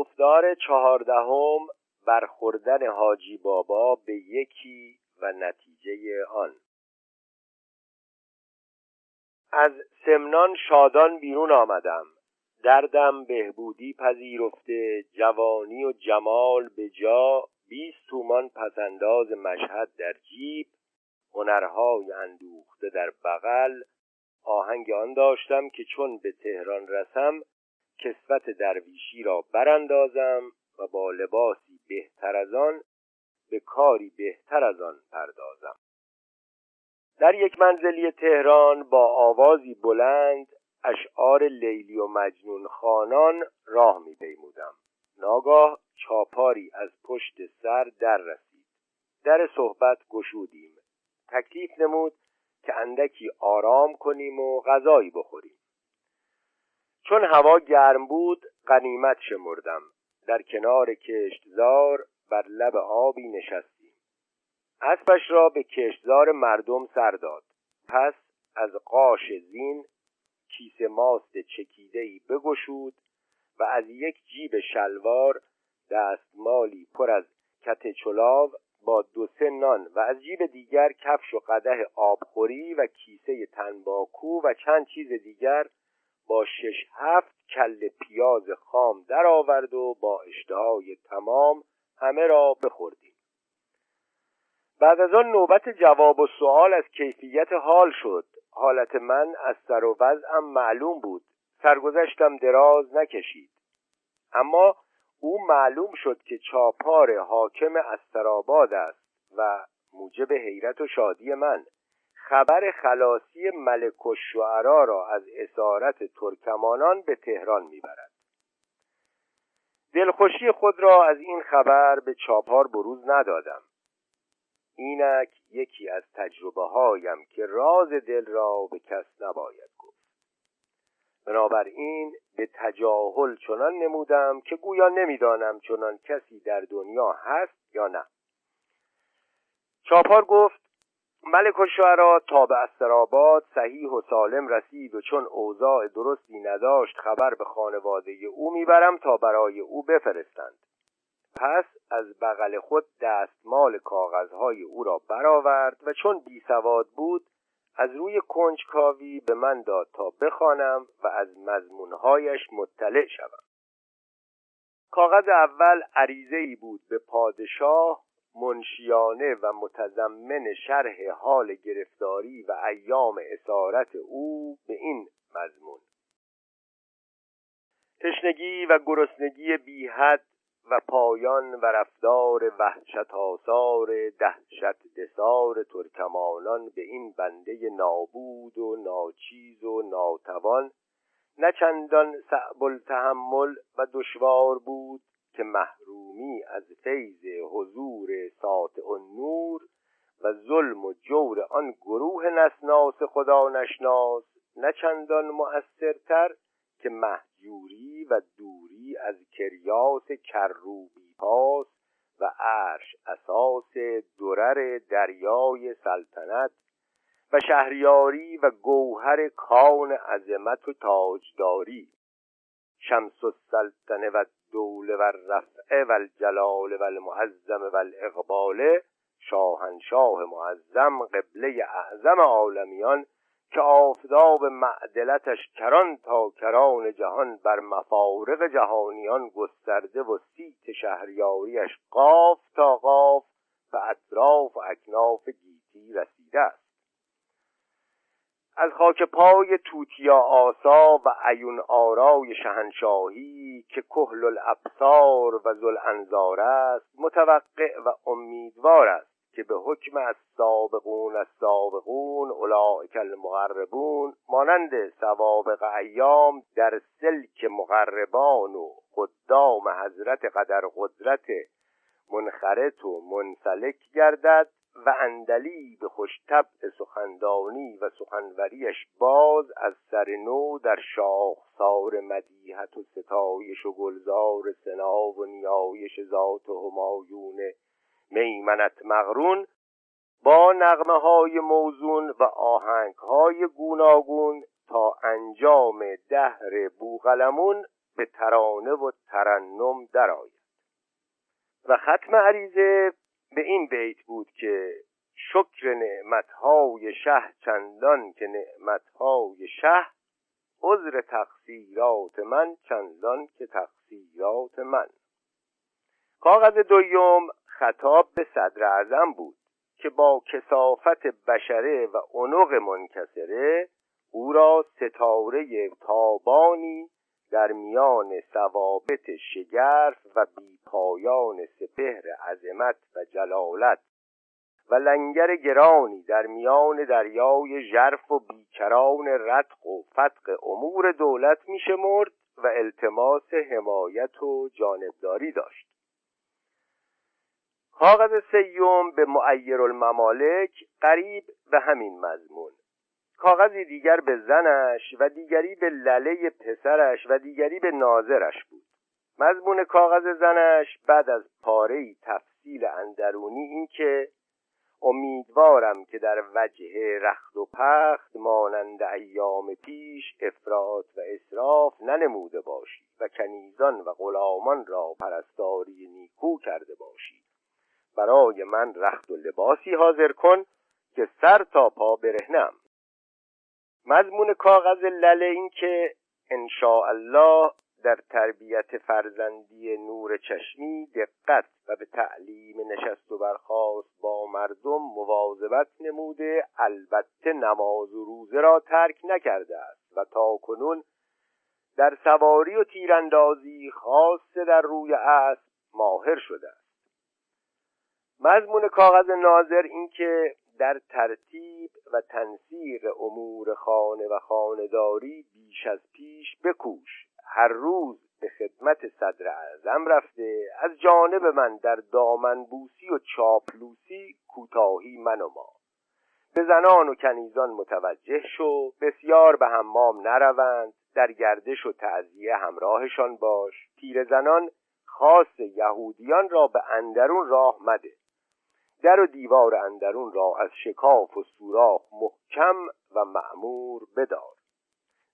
گفتار چهاردهم برخوردن حاجی بابا به یکی و نتیجه آن. از سمنان شادان بیرون آمدم. دردم بهبودی پذیرفته جوانی و جمال به جا بیست تومان پسنداز مشهد در جیب هنرهای اندوخته در بغل. آهنگ آن داشتم که چون به تهران رسم کسوت درویشی را براندازم و با لباسی بهتر از آن به کاری بهتر از آن پردازم. در یک منزلی تهران با آوازی بلند اشعار لیلی و مجنون خانان راه می پیمودم. ناگاه چاپاری از پشت سر در رسید. در صحبت گشودیم. تکلیف نمود که اندکی آرام کنیم و غذایی بخوریم. چون هوا گرم بود قنیمت شمردم. در کنار کشتزار بر لب آبی نشستیم. اسبش را به کشتزار مردم سر داد. پس از قاش زین کیسه ماست چکیدهی بگشود و از یک جیب شلوار دستمالی پر از کت چلاو با دو سه نان و از جیب دیگر کفش و قده آبخوری و کیسه تنباکو و چند چیز دیگر با شش هفت کل پیاز خام درآورد و با اشتهای تمام همه را بخوردیم. بعد از آن نوبت جواب و سوال از کیفیت حال شد. حالت من از سر و وضعم معلوم بود. سرگذشتم دراز نکشید. اما او معلوم شد که چاپار حاکم استراباد است و موجب حیرت و شادی من. خبر خلاصی ملک و را از اسارت ترکمانان به تهران می‌برد. دلخوشی خود را از این خبر به چاپار بروز ندادم. اینک یکی از تجربه هایم که راز دل را به کس نباید گفت. بنابراین به تجاهل چنان نمودم که گویا نمی‌دانم چنان کسی در دنیا هست یا نه. چاپار گفت ملک و تا به استراباد صحیح و سالم رسید و چون اوضاع درستی نداشت خبر به خانواده او می‌برم تا برای او بفرستند. پس از بغل خود دستمال کاغذهای او را برآورد و چون بی سواد بود از روی کنجکاوی به من داد تا بخوانم و از مضمونهایش مطلع شوم. کاغذ اول عریضه ای بود به پادشاه منشیانه و متضمن شرح حال گرفتاری و ایام اسارت او به این مضمون. تشنگی و گرسنگی بیحد و پایان و رفتار وحشت آثار دهشت دسار ترکمانان به این بنده نابود و ناچیز و ناتوان نه چندان صعب و دشوار بود که محرومی از فیض حضور ساطع نور و ظلم و جور آن گروه نسناس خدا نشناس نه چندان مؤثرتر که محجوری و دوری از کریاس کروبی پاس و عرش اساس درر دریای سلطنت و شهریاری و گوهر کان عظمت و تاجداری. شمس السلطنه و دوله و رفعه و الجلال و المعظم و الاقبال شاهنشاه معظم قبله اعظم عالمیان که آفتاب معدلتش کران تا کران جهان بر مفارق جهانیان گسترده و سیت شهریاریش قاف تا قاف و اطراف و اکناف گیتی رسیده است. از خاک پای توتیا آسا و عیون آرای شهنشاهی که کهل الابصار و زل انظار است متوقع و امیدوار است که به حکم از سابقون از سابقون اولئک المقربون مانند سوابق ایام در سلک مقربان و خدام حضرت قدر قدرت منخرط و منسلک گردد و اندلی به خوش طبع سخندانی و سخنوریش باز از سر نو در سار مدیحت و ستایش و گلزار سنا و نیایش ذات و همایون میمنت مغرون با نغمه های موزون و آهنگ های گوناگون تا انجام دهر بوغلمون به ترانه و ترنم درآید. و ختم عریضه به این بیت بود که شکر نعمتهای شه چندان که نعمتهای شه عذر تقصیرات من چندان که تقصیرات من. کاغذ دویم خطاب به صدر اعظم بود که با کسافت بشره و عنق منکسره او را ستاره تابانی در میان ثوابت شگرف و بیپایان سپهر عظمت و جلالت و لنگر گرانی در میان دریای ژرف و بیکران رتق و فتق امور دولت میشمرد و التماس حمایت و جانبداری داشت. کاغذ سیوم به معیر الممالک قریب به همین مضمون. کاغذی دیگر به زنش و دیگری به لله پسرش و دیگری به ناظرش بود. مضمون کاغذ زنش بعد از پاره تفصیل اندرونی این که امیدوارم که در وجه رخت و پخت مانند ایام پیش افراد و اصراف ننموده باشی و کنیزان و غلامان را پرستاری نیکو کرده باشی. برای من رخت و لباسی حاضر کن که سر تا پا برهنم. مضمون کاغذ لله این که الله در تربیت فرزندی نور چشمی دقت و به تعلیم نشست و برخاست با مردم مواظبت نموده البته نماز و روزه را ترک نکرده است و تا کنون در سواری و تیراندازی خاصه در روی اسب ماهر شده است. مضمون کاغذ ناظر این که در ترتیب و تنسیق امور خانه و خانهداری بیش از پیش بکوش. هر روز به خدمت صدر اعظم رفته. از جانب من در دامن بوسی و چاپلوسی کوتاهی من و ما به زنان و کنیزان متوجه شو. بسیار به حمام نروند. در گردش و تعذیه همراهشان باش. پیر زنان خاص یهودیان را به اندرون راه مده. در و دیوار اندرون را از شکاف و سوراخ محکم و معمور بدار.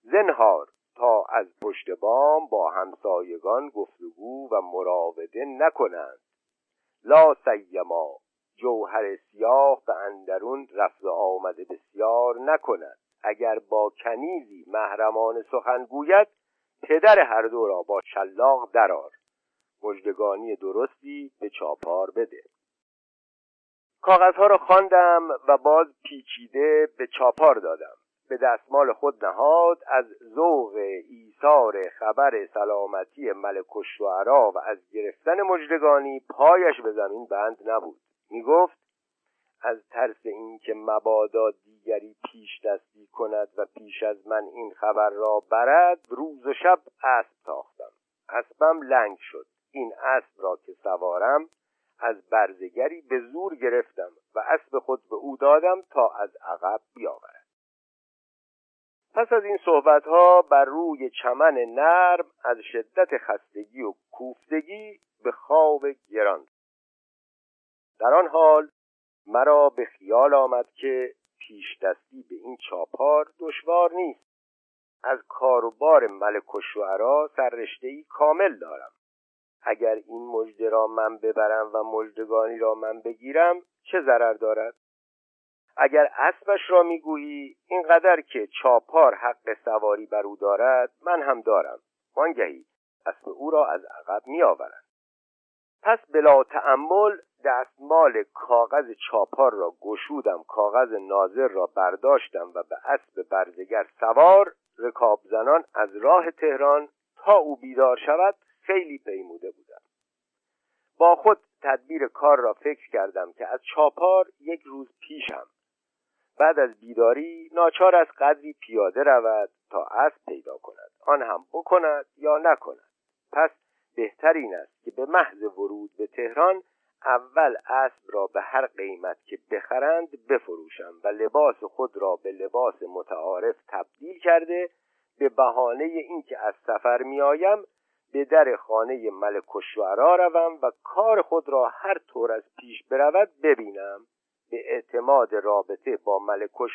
زنهار تا از پشت بام با همسایگان گفتگو و مراوده نکنند. لا سیما جوهر سیاه به اندرون رفت آمده بسیار نکند. اگر با کنیزی محرمان سخن گوید پدر هر دو را با شلاق درار مجدگانی درستی به چاپار بده. کاغذها را خواندم و باز پیچیده به چاپار دادم. به دستمال خود نهاد از ذوق ایثار خبر سلامتی ملک الشعرا و از گرفتن مجدگانی پایش به زمین بند نبود. می گفت از ترس اینکه مبادا دیگری پیش دستی کند و پیش از من این خبر را برد روز و شب اسب تاختم. اسبم لنگ شد. این اسب را که سوارم از برزگری به زور گرفتم و اسب خود به او دادم تا از عقب بیاورد. پس از این صحبت ها بر روی چمن نرم از شدت خستگی و کوفتگی به خواب گران در آن حال مرا به خیال آمد که پیش دستی به این چاپار دشوار نیست. از کار و بار ملک و سررشته کامل دارم. اگر این مژده را من ببرم و مژدگانی را من بگیرم چه ضرر دارد؟ اگر اسبش را می‌گویی اینقدر که چاپار حق سواری بر او دارد من هم دارم. وانگهی اسب او را از عقب میآورد پس بلا تعمل دستمال کاغذ چاپار را گشودم کاغذ ناظر را برداشتم و به اسب برزگر سوار رکاب زنان از راه تهران تا او بیدار شود خیلی پیموده بودم. با خود تدبیر کار را فکر کردم که از چاپار یک روز پیشم. بعد از بیداری ناچار از قدری پیاده رود تا اسب پیدا کند. آن هم بکند یا نکند. پس بهتر این است که به محض ورود به تهران اول اسب را به هر قیمت که بخرند بفروشم و لباس خود را به لباس متعارف تبدیل کرده به بهانه اینکه از سفر میآیم به در خانه ملک و روم و کار خود را هر طور از پیش برود ببینم. به اعتماد رابطه با ملک و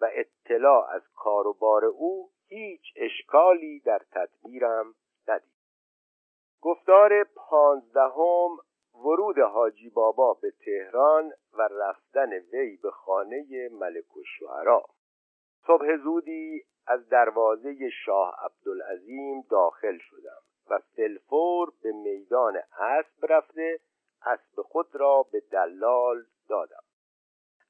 و اطلاع از کار و بار او هیچ اشکالی در تدبیرم ندید. گفتار پانزدهم ورود حاجی بابا به تهران و رفتن وی به خانه ملک الشعرا صبح زودی از دروازه شاه عبدالعظیم داخل شدم و فلفور به میدان اسب رفته اسب خود را به دلال دادم.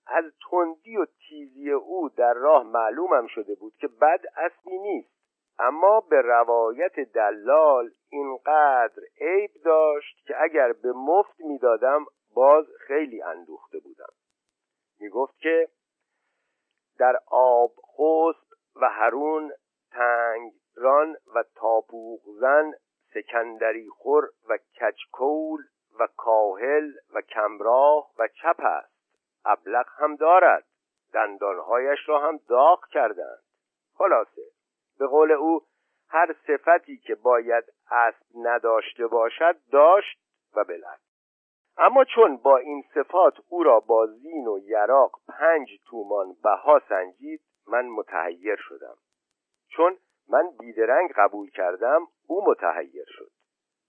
از تندی و تیزی او در راه معلومم شده بود که بد اسبی نیست اما به روایت دلال اینقدر عیب داشت که اگر به مفت می‌دادم باز خیلی اندوخته بودم. می‌گفت که در آب خسب و هرون تنگران و تاپوغ زن سکندری خور و کچکول و کاهل و کمراه و چپ است. ابلق هم دارد. دندانهایش را هم داغ کردند. خلاصه به قول او هر صفتی که باید اسب نداشته باشد داشت و بلد. اما چون با این صفات او را با زین و یراق پنج تومان بها سنجید من متحیر شدم. چون من بیدرنگ قبول کردم او متحیر شد.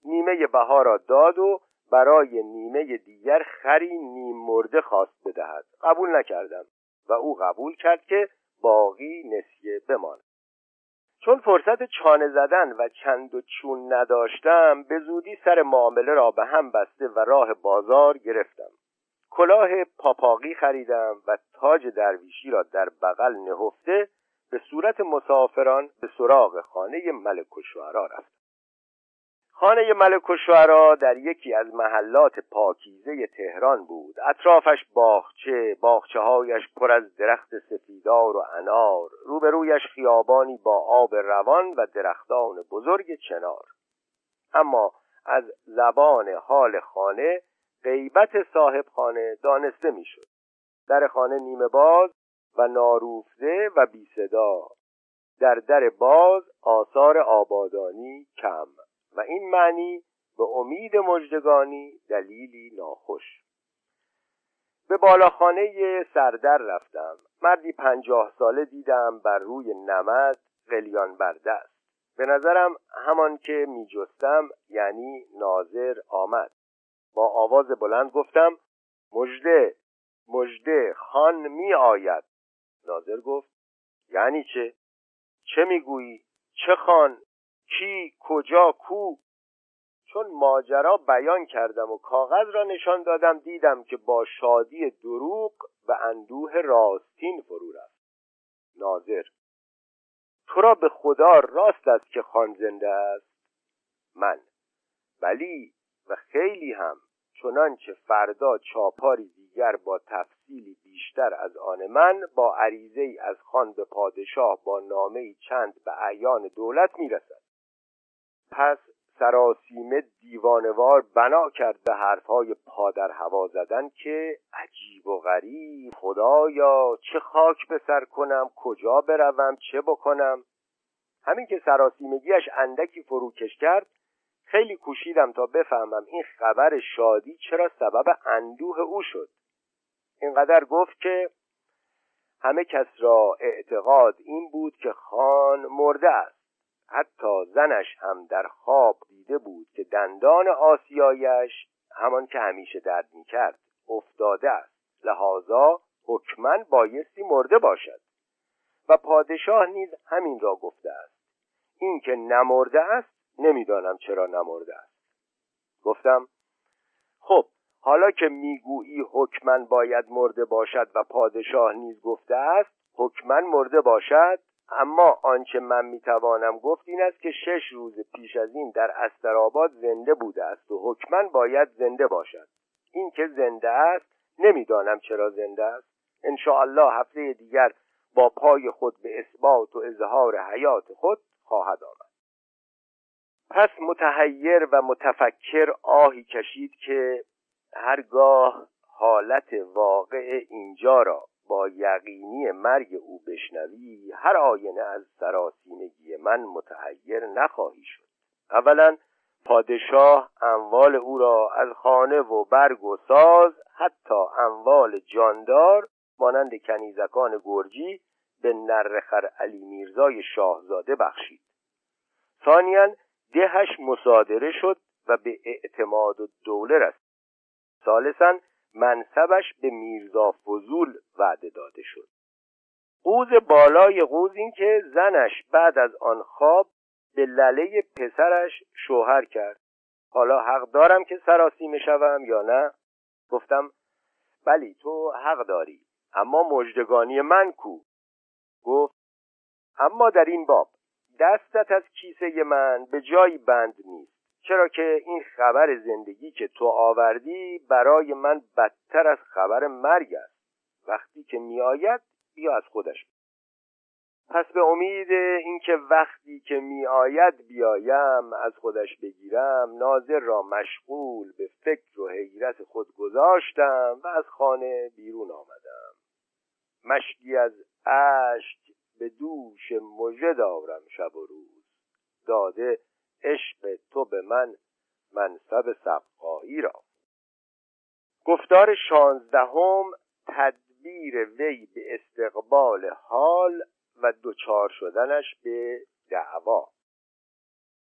نیمه بها را داد و برای نیمه دیگر خری نیم مرده خواست بدهد. قبول نکردم و او قبول کرد که باقی نسیه بماند. چون فرصت چانه زدن و چند و چون نداشتم به زودی سر معامله را به هم بسته و راه بازار گرفتم. کلاه پاپاقی خریدم و تاج درویشی را در بغل نهفته به صورت مسافران به سراغ خانه ملک الشعرا رفتم. خانه ملک و در یکی از محلات پاکیزه تهران بود. اطرافش باغچه باغچه هایش پر از درخت سفیدار و انار. روبرویش خیابانی با آب روان و درختان بزرگ چنار. اما از زبان حال خانه غیبت صاحب خانه دانسته می‌شد. در خانه نیمه باز و ناروفده و بی صدا در در باز آثار آبادانی کم. و این معنی به امید مجدگانی دلیلی ناخوش. به بالاخانه سردر رفتم. مردی پنجاه ساله دیدم بر روی نمد قلیان بر دست به نظرم همان که میجستم یعنی ناظر آمد. با آواز بلند گفتم مجده مجده خان می آید ناظر گفت یعنی چه؟ چه می‌گویی؟ چه خان؟ کی کجا کو. چون ماجرا بیان کردم و کاغذ را نشان دادم دیدم که با شادی دروغ و اندوه راستین فرو رفت. ناظر تو را به خدا راست است که خان زنده است. من ولی و خیلی هم چنانچه فردا چاپاری دیگر با تفصیلی بیشتر از آن من با عریضه از خان به پادشاه با نامه چند به اعیان دولت می‌رسد. پس سراسیمه دیوانوار بنا کرد به حرفهای پادر هوا زدن که عجیب و غریب. خدایا چه خاک به سر کنم؟ کجا بروم؟ چه بکنم؟ همین که سراسیمگیش اندکی فروکش کرد خیلی کوشیدم تا بفهمم این خبر شادی چرا سبب اندوه او شد. اینقدر گفت که همه کس را اعتقاد این بود که خان مرده است. حتی زنش هم در خواب دیده بود که دندان آسیایش همان که همیشه درد می‌کرد افتاده است. لحاظا حکما بایستی مرده باشد. و پادشاه نیز همین را گفته است. این که نمرده است نمی‌دانم چرا نمرده است. گفتم خب حالا که می‌گویی حکما باید مرده باشد و پادشاه نیز گفته است حکما مرده باشد؟ اما آنچه من می‌توانم گفت این است که شش روز پیش از این در استرآباد زنده بوده است و حکما باید زنده باشد. این که زنده است نمی‌دانم چرا زنده است. الله هفته دیگر با پای خود به اثبات و اظهار حیات خود خواهد آمد. پس متحیر و متفکر آهی کشید که هرگاه حالت واقع اینجا را با یقینی مرگ او بشنوی هر آینه از سراسیمگی من متحیر نخواهی شد. اولا پادشاه اموال او را از خانه و برگ و ساز حتی اموال جاندار مانند کنیزکان گرجی به نرخر علی میرزای شاهزاده بخشید. ثانیا دهش مصادره شد و به اعتماد و دوله رسید. ثالثا منصبش به میرزا فضول وعده داده شد. قوز بالای قوز این که زنش بعد از آن خواب به لله پسرش شوهر کرد. حالا حق دارم که سراسیمه شوم یا نه؟ گفتم بلی تو حق داری اما مجدگانی من کو؟ گفت اما در این باب دستت از کیسه من به جایی بند نیست. چرا که این خبر زندگی که تو آوردی برای من بدتر از خبر مرگ است. وقتی که میآید بیا از خودش. پس به امید اینکه وقتی که می آید بیایم از خودش بگیرم ناظر را مشغول به فکر و حیرت خود گذاشتم و از خانه بیرون آمدم. مشکی از اشک به دوش مژه دارم شب و روز. داده عشق تو به من منصب سقایی را. گفتار شانزدهم تدبیر وی به استقبال حال و دوچار شدنش به دعوا.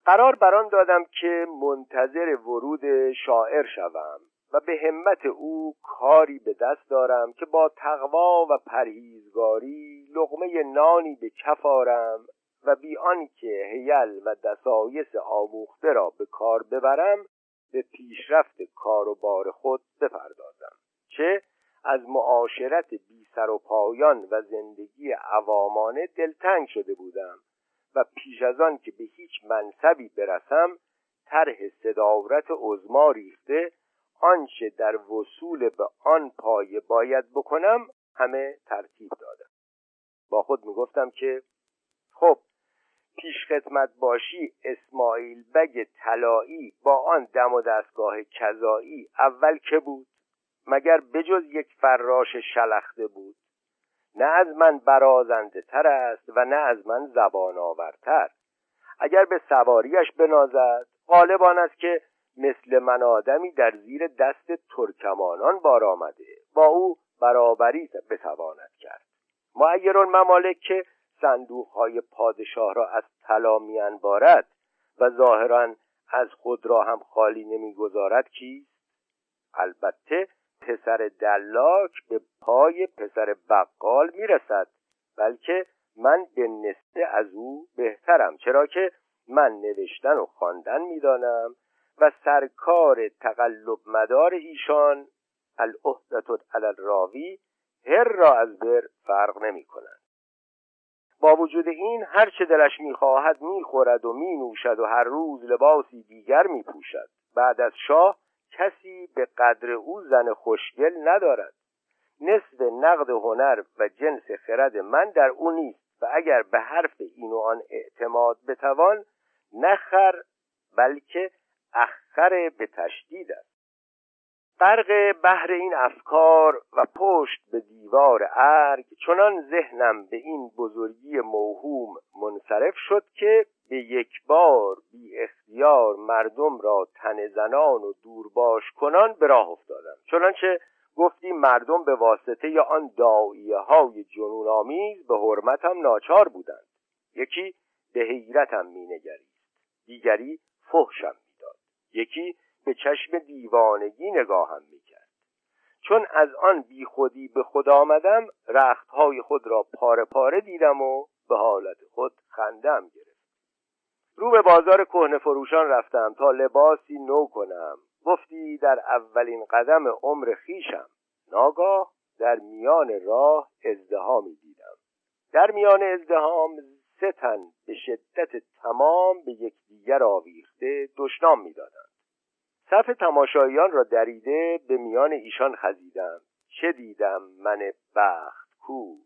قرار بران دادم که منتظر ورود شاعر شوم و به همت او کاری به دست دارم که با تقوا و پرهیزگاری لغمه نانی به کف آرم و بی آنکه هیل و دسایس آموخته را به کار ببرم به پیشرفت کار و بار خود بپردازم. چه؟ از معاشرت بی سر و پایان و زندگی عوامانه دلتنگ شده بودم و پیش از آن که به هیچ منصبی برسم طرح صداورت عزما ریخته آنچه در وصول به آن پایه باید بکنم همه ترتیب دادم. با خود می‌گفتم که خب پیش خدمت باشی اسماعیل بگ طلایی با آن دم و دستگاه کذایی اول که بود؟ مگر بجز یک فراش شلخته بود؟ نه از من برازنده تر است و نه از من زبان آورتر. اگر به سواریش بنازد غالبان است که مثل من آدمی در زیر دست ترکمانان بار آمده. با او برابری بتواند کرد. معیر ممالک که های پادشاه را از طلا میانبارد و ظاهرا از خود را هم خالی نمی‌گذارد کیست؟ البته پسر دلاک به پای پسر بقال می‌رسد بلکه من به نسته از او بهترم چرا که من نوشتن و خواندن می‌دانم و سرکار تقلب مدار ایشان العهدت علی الراوی هر را از بر فرق نمی کنند با وجود این هر چه دلش می‌خواهد می‌خورد و مینوشد و هر روز لباسی دیگر میپوشد. بعد از شاه کسی به قدر او زن خوشگل ندارد. نصف نقد هنر و جنس خرد من در او نیست و اگر به حرف این و آن اعتماد بتوان نخر بلکه اخر به تشدید است. غرق بحر این افکار و پشت به دیوار ارگ چنان ذهنم به این بزرگی موهوم منصرف شد که به یک بار بی اختیار مردم را تن زنان و دورباش کنان به راه افتادم. چنانچه گفتی مردم به واسطه یا آن دعایه های جنون آمیز به حرمتم ناچار بودند. یکی به حیرتم مینگرید دیگری فحشم می‌داد. یکی به چشم دیوانگی نگاهم می‌کرد. چون از آن بیخودی به خود آمدم رختهای خود را پاره پاره دیدم و به حالت خود خندم گرفت. رو به بازار کهنه فروشان رفتم تا لباسی نو کنم. گفتی در اولین قدم عمر خیشم ناگاه در میان راه ازدهامی دیدم. در میان ازدهام سه تن به شدت تمام به یکدیگر آویخته دشنام می‌دادند. صف تماشاییان را دریده به میان ایشان خزیدم. چه دیدم من بخت کو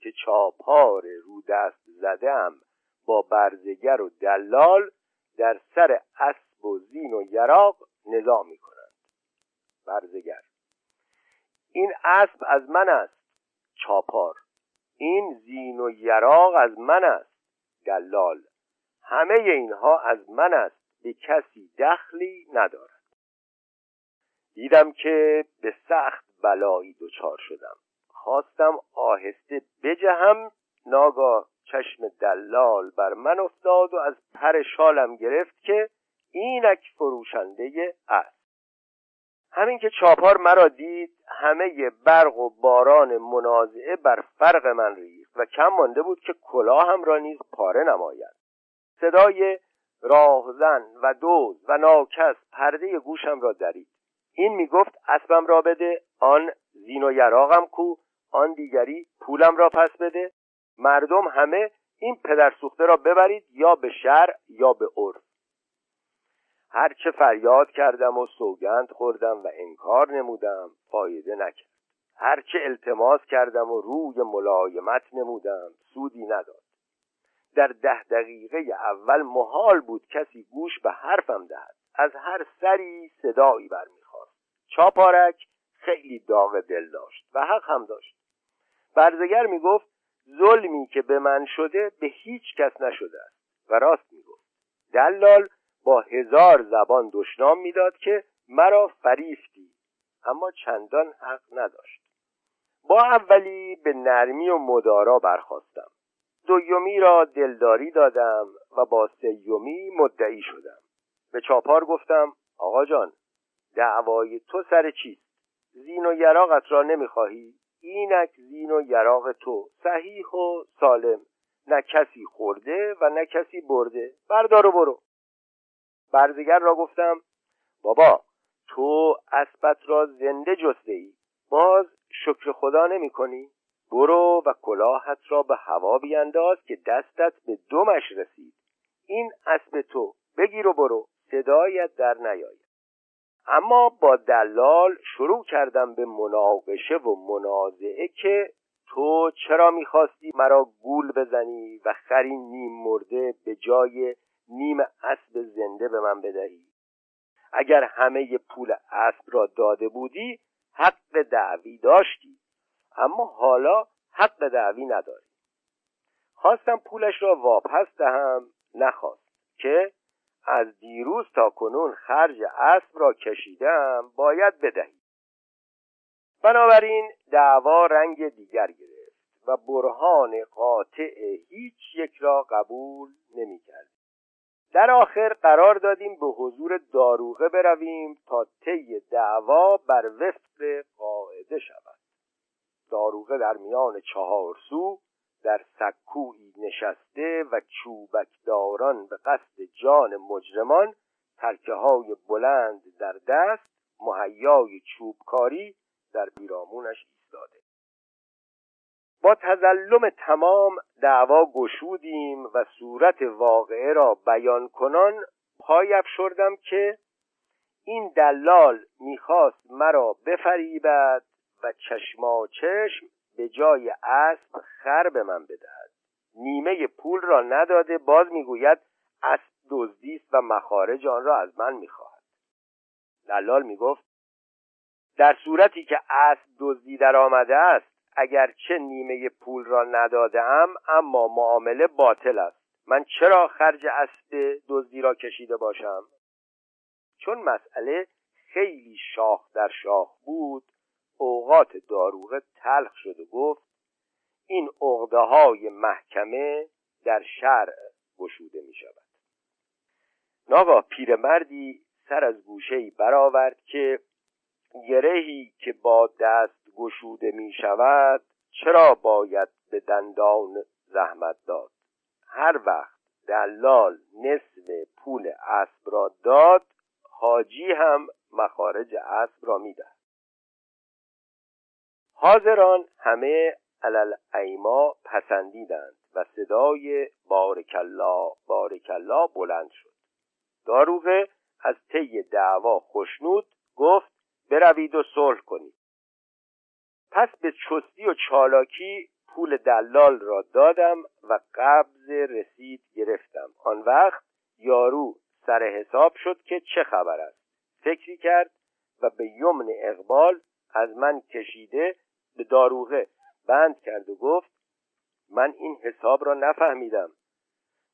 که چاپار رو دست زدم با برزگر و دلال در سر اسب و زین و یراق نظام می کنند. برزگر. این اسب از من است چاپار. این زین و یراق از من است دلال. همه اینها از من است به کسی دخلی ندارد دیدم که به سخت بلایی دچار شدم. خواستم آهسته بجهم ناگاه چشم دلال بر من افتاد و از پر شالم گرفت که اینک فروشنده است. همین که چاپار مرا دید همه برق و باران منازعه بر فرق من ریخت و کم مانده بود که کلاهم را نیز پاره نماید. صدای راهزن و دوز و ناکس پرده گوشم را درید. این می‌گفت اسبم را بده آن زین و یراقم کو آن دیگری پولم را پس بده. مردم همه این پدر سوخته را ببرید یا به شر یا به عرف. هرچه فریاد کردم و سوگند خوردم و انکار نمودم فایده نکرد. هرچه التماس کردم و روی ملایمت نمودم سودی نداد. در ده دقیقه اول محال بود کسی گوش به حرفم دهد. از هر سری صدایی برمیخواست چاپارک خیلی داغ دل داشت و حق هم داشت. برزگر می‌گفت ظلمی که به من شده به هیچ کس نشده است. و راست می‌گفت. دلال با هزار زبان دشنام می‌داد که مرا فریفتی اما چندان حق نداشت. با اولی به نرمی و مدارا برخواستم دومی را دلداری دادم و با سیومی مدعی شدم. به چاپار گفتم آقا جان دعوای تو سر چیست؟ زین و یراقت را نمی‌خواهی؟ اینک زین و یراق تو. صحیح و سالم. نه کسی خورده و نه کسی برده. بردار و برو. برزگر را گفتم بابا تو اسبت را زنده جسته ای باز شکر خدا نمی کنی برو و کلاهت را به هوا بیانداز که دستت به دمش رسید. این اسب تو. بگیر و برو. صدایت در نیاید اما با دلال شروع کردم به مناقشه و منازعه که تو چرا می‌خواستی مرا گول بزنی و خری نیم مرده به جای نیم اسب زنده به من بدهی؟ اگر همه پول اسب را داده بودی حق دعوی داشتی. اما حالا حق دعوی نداری. خواستم پولش را واپس دهم نخواست. که از دیروز تا کنون خرج اسب را کشیدم باید بدهی بنابراین دعوا رنگ دیگر گرفت و برهان قاطع هیچ یک را قبول نمی کرد. در آخر قرار دادیم به حضور داروغه برویم تا طی دعوا بر وفق قاعده شود داروغه در میان چهار سو در سکویی نشسته و چوبکداران به قصد جان مجرمان ترکه های بلند در دست مهیای چوبکاری در بیرامونش ایستاده. با تزلم تمام دعوا گشودیم و صورت واقعه را بیان کنان پای افشردم که این دلال می‌خواست مرا بفریبد و چشما چشم به اسب اسب خر به من بدهد. نیمه پول را نداده باز می‌گوید اسب دزدی و مخارج آن را از من می‌خواهد. دلال می‌گفت در صورتی که اسب دزدی در آمده است اگرچه نیمه پول را ندادم اما معامله باطل است. من چرا خرج اسب دزدی را کشیده باشم؟ چون مسئله خیلی شاخ در شاخ بود اوقات داروغه تلخ شد و گفت این عقده های محکمه در شرع گشوده می شود ناگاه پیرمردی سر از گوشه برآورد که گرهی که با دست گشوده می شود چرا باید به دندان زحمت داد؟ هر وقت دلال نصف پول اسب را داد حاجی هم مخارج اسب را می‌دهد. حاضران همه علل ایما پسندیدند و صدای بارکلا بارکلا بلند شد. داروغه از طی دعوا خشنود گفت بروید و صلح کنید. پس به چستی و چالاکی پول دلال را دادم و قبض رسید گرفتم. آن وقت یارو سر حساب شد که چه خبر است. فکری کرد و به یمن اقبال از من کشیده به داروغه بند کرد و گفت من این حساب را نفهمیدم.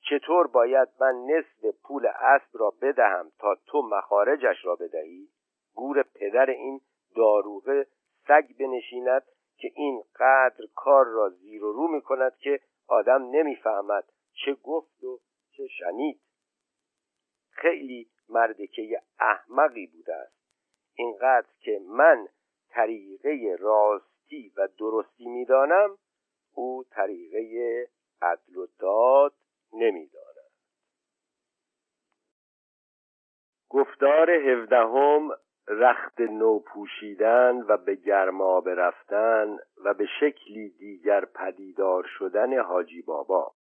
چطور باید من نصف پول اسب را بدهم تا تو مخارجش را بدهی؟ گور پدر این داروغه سگ بنشیند که این قدر کار را زیر و رو می کند که آدم نمی‌فهمد چه گفت و چه شنید. خیلی مردکه احمقی بوده است. اینقدر که من طریقه راستی و درستی می‌دانم او طریقه عدل و داد نمی‌داند. گفتار هفدهم رخت نو پوشیدن و به گرما برفتن و به شکلی دیگر پدیدار شدن حاجی بابا.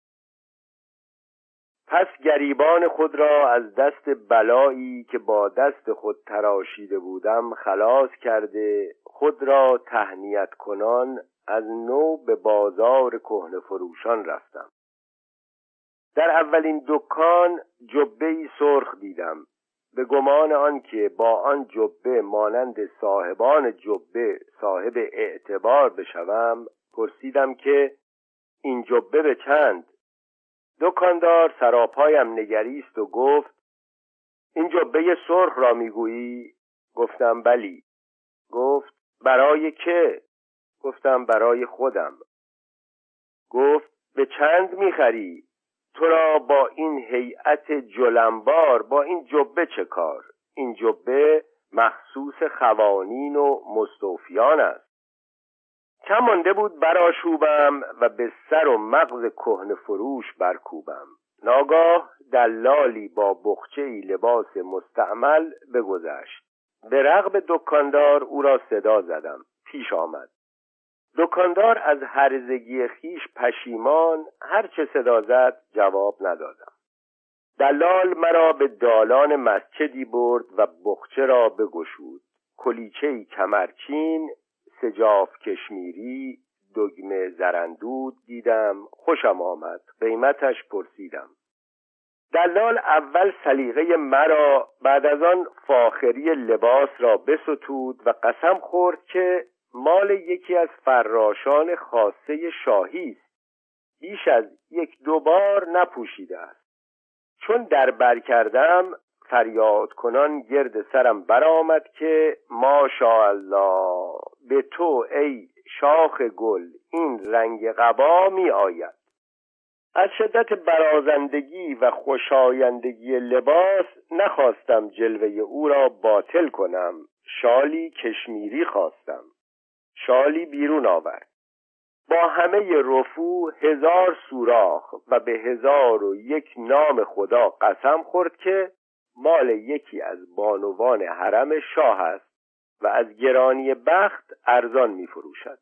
پس گریبان خود را از دست بلایی که با دست خود تراشیده بودم خلاص کرده خود را تهنیت کنان از نو به بازار کهنه فروشان رفتم. در اولین دکان جبه سرخ دیدم به گمان آنکه با آن جبه مانند صاحبان جبه صاحب اعتبار بشوم پرسیدم که این جبه به چند؟ دکاندار سراپایم نگریست و گفت این جبه سرخ را می‌گویی؟ گفتم بلی. گفت برای که؟ گفتم برای خودم. گفت به چند می‌خری؟ تو را با این هیئت جلنبار با این جبه چه کار؟ این جبه مخصوص خوانین و مستوفیان است. کم مانده بود براشوبم و به سر و مغز کهن فروش برکوبم. ناگاه دلالی با بخچه لباس مستعمل بگذشت. به رغم دکاندار او را صدا زدم. پیش آمد. دکاندار از هرزگی خیش پشیمان هرچه صدا زد جواب ندادم. دلال مرا به دالان مسجدی برد و بخچه را بگشود. کلیچه کمرچین سجاف کشمیری دگمه زرندود دیدم. خوشم آمد. قیمتش پرسیدم. دلال اول سلیقه مرا بعد از آن فاخری لباس را بستود و قسم خورد که مال یکی از فراشان خاصه شاهی است. بیش از یک دو بار نپوشیده است. چون در بر کردم فریاد کنان گرد سرم برآمد که ماشاءالله به تو ای شاخ گل این رنگ قبا می آید. از شدت برازندگی و خوشایندگی لباس نخواستم جلوه او را باطل کنم. شالی کشمیری خواستم. شالی بیرون آورد. با همه رفو هزار سوراخ و به هزار و یک نام خدا قسم خورد که مال یکی از بانوان حرم شاه است و از گرانی بخت ارزان می فروشد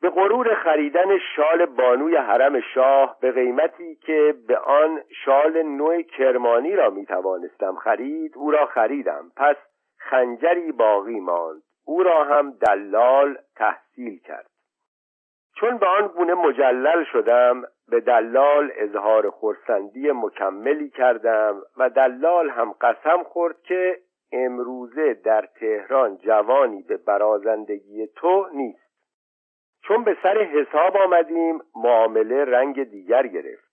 به غرور خریدن شال بانوی حرم شاه به قیمتی که به آن شال نوع کرمانی را می توانستم خرید او را خریدم. پس خنجری باقی ماند. او را هم دلال تحصیل کرد. چون به آن گونه مجلل شدم به دلال اظهار خورسندی مکملی کردم و دلال هم قسم خورد که امروزه در تهران جوانی به برازندگی تو نیست. چون به سر حساب آمدیم معامله رنگ دیگر گرفت.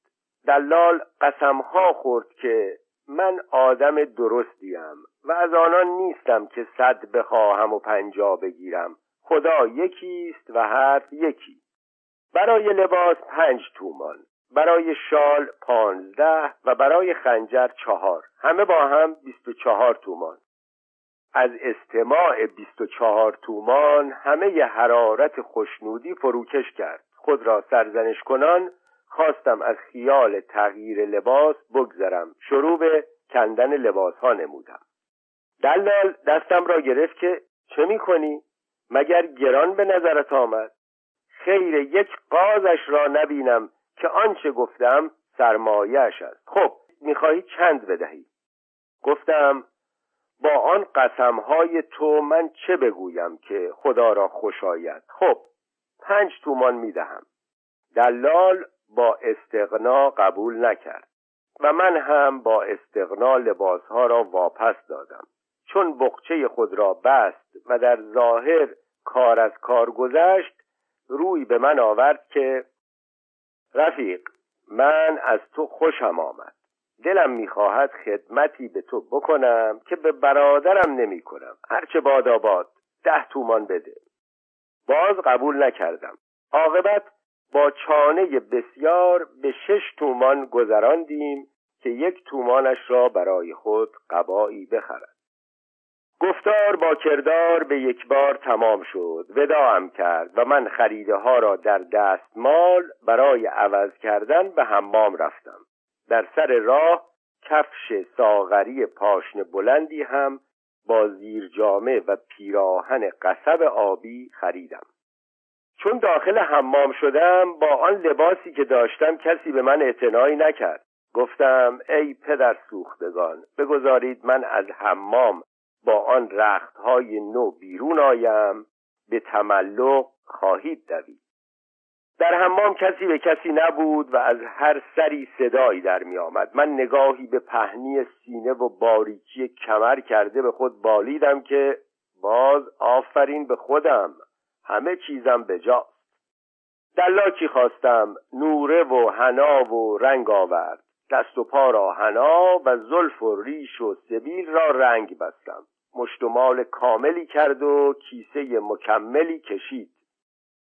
دلال قسمها خورد که من آدم درستیم و از آنان نیستم که صد بخواهم و پنجا بگیرم. خدا یکیست و حرف یکی. برای لباس پنج تومان برای شال پانزده و برای خنجر چهار. همه با هم بیست و چهار تومان. از استماع بیست و چهار تومان همه ی حرارت خوشنودی فروکش کرد خود را سرزنش کنان خواستم از خیال تغییر لباس بگذرم شروع به کندن لباس ها نمودم دلال دستم را گرفت که چه می‌کنی؟ مگر گران به نظرت آمد؟ خیر یک قازش را نبینم که آنچه گفتم سرمایهش است خب می‌خواهی چند بدهی؟ گفتم با آن قسمهای تو من چه بگویم که خدا را خوش خب پنج تومان می‌دهم. دلال با استقنا قبول نکرد و من هم با استقنا لباسها را واپس دادم. چون بخچه خود را بست و در ظاهر کار از کار گذشت روی به من آورد که رفیق من از تو خوشم آمد. دلم می‌خواهد خدمتی به تو بکنم که به برادرم نمی کنم هرچه باد آباد ده تومان بده. باز قبول نکردم. عاقبت با چانه بسیار به شش تومان گذراندیم که یک تومانش را برای خود قبایی بخرد. گفتار با کردار به یک بار تمام شد. وداعم کرد و من خریده ها را در دستمال برای عوض کردن به حمام رفتم. در سر راه کفش ساغری پاشن بلندی هم با زیر جامه و پیراهن قصب آبی خریدم. چون داخل حمام شدم با آن لباسی که داشتم کسی به من اعتنایی نکرد. گفتم ای پدر سوختگان بگذارید من از حمام با آن رختهای نو بیرون آیم به تملق خواهید دوید. در حمام کسی به کسی نبود و از هر سری صدایی در می آمد. من نگاهی به پهنی سینه و باریکی کمر کرده به خود بالیدم که باز آفرین به خودم. همه چیزم به جاست دلاکی خواستم. نوره و حنا و رنگ آورد. دست و پا را حنا و زلف و ریش و سبیل را رنگ بستم. مشتمال کاملی کرد و کیسه مکملی کشید.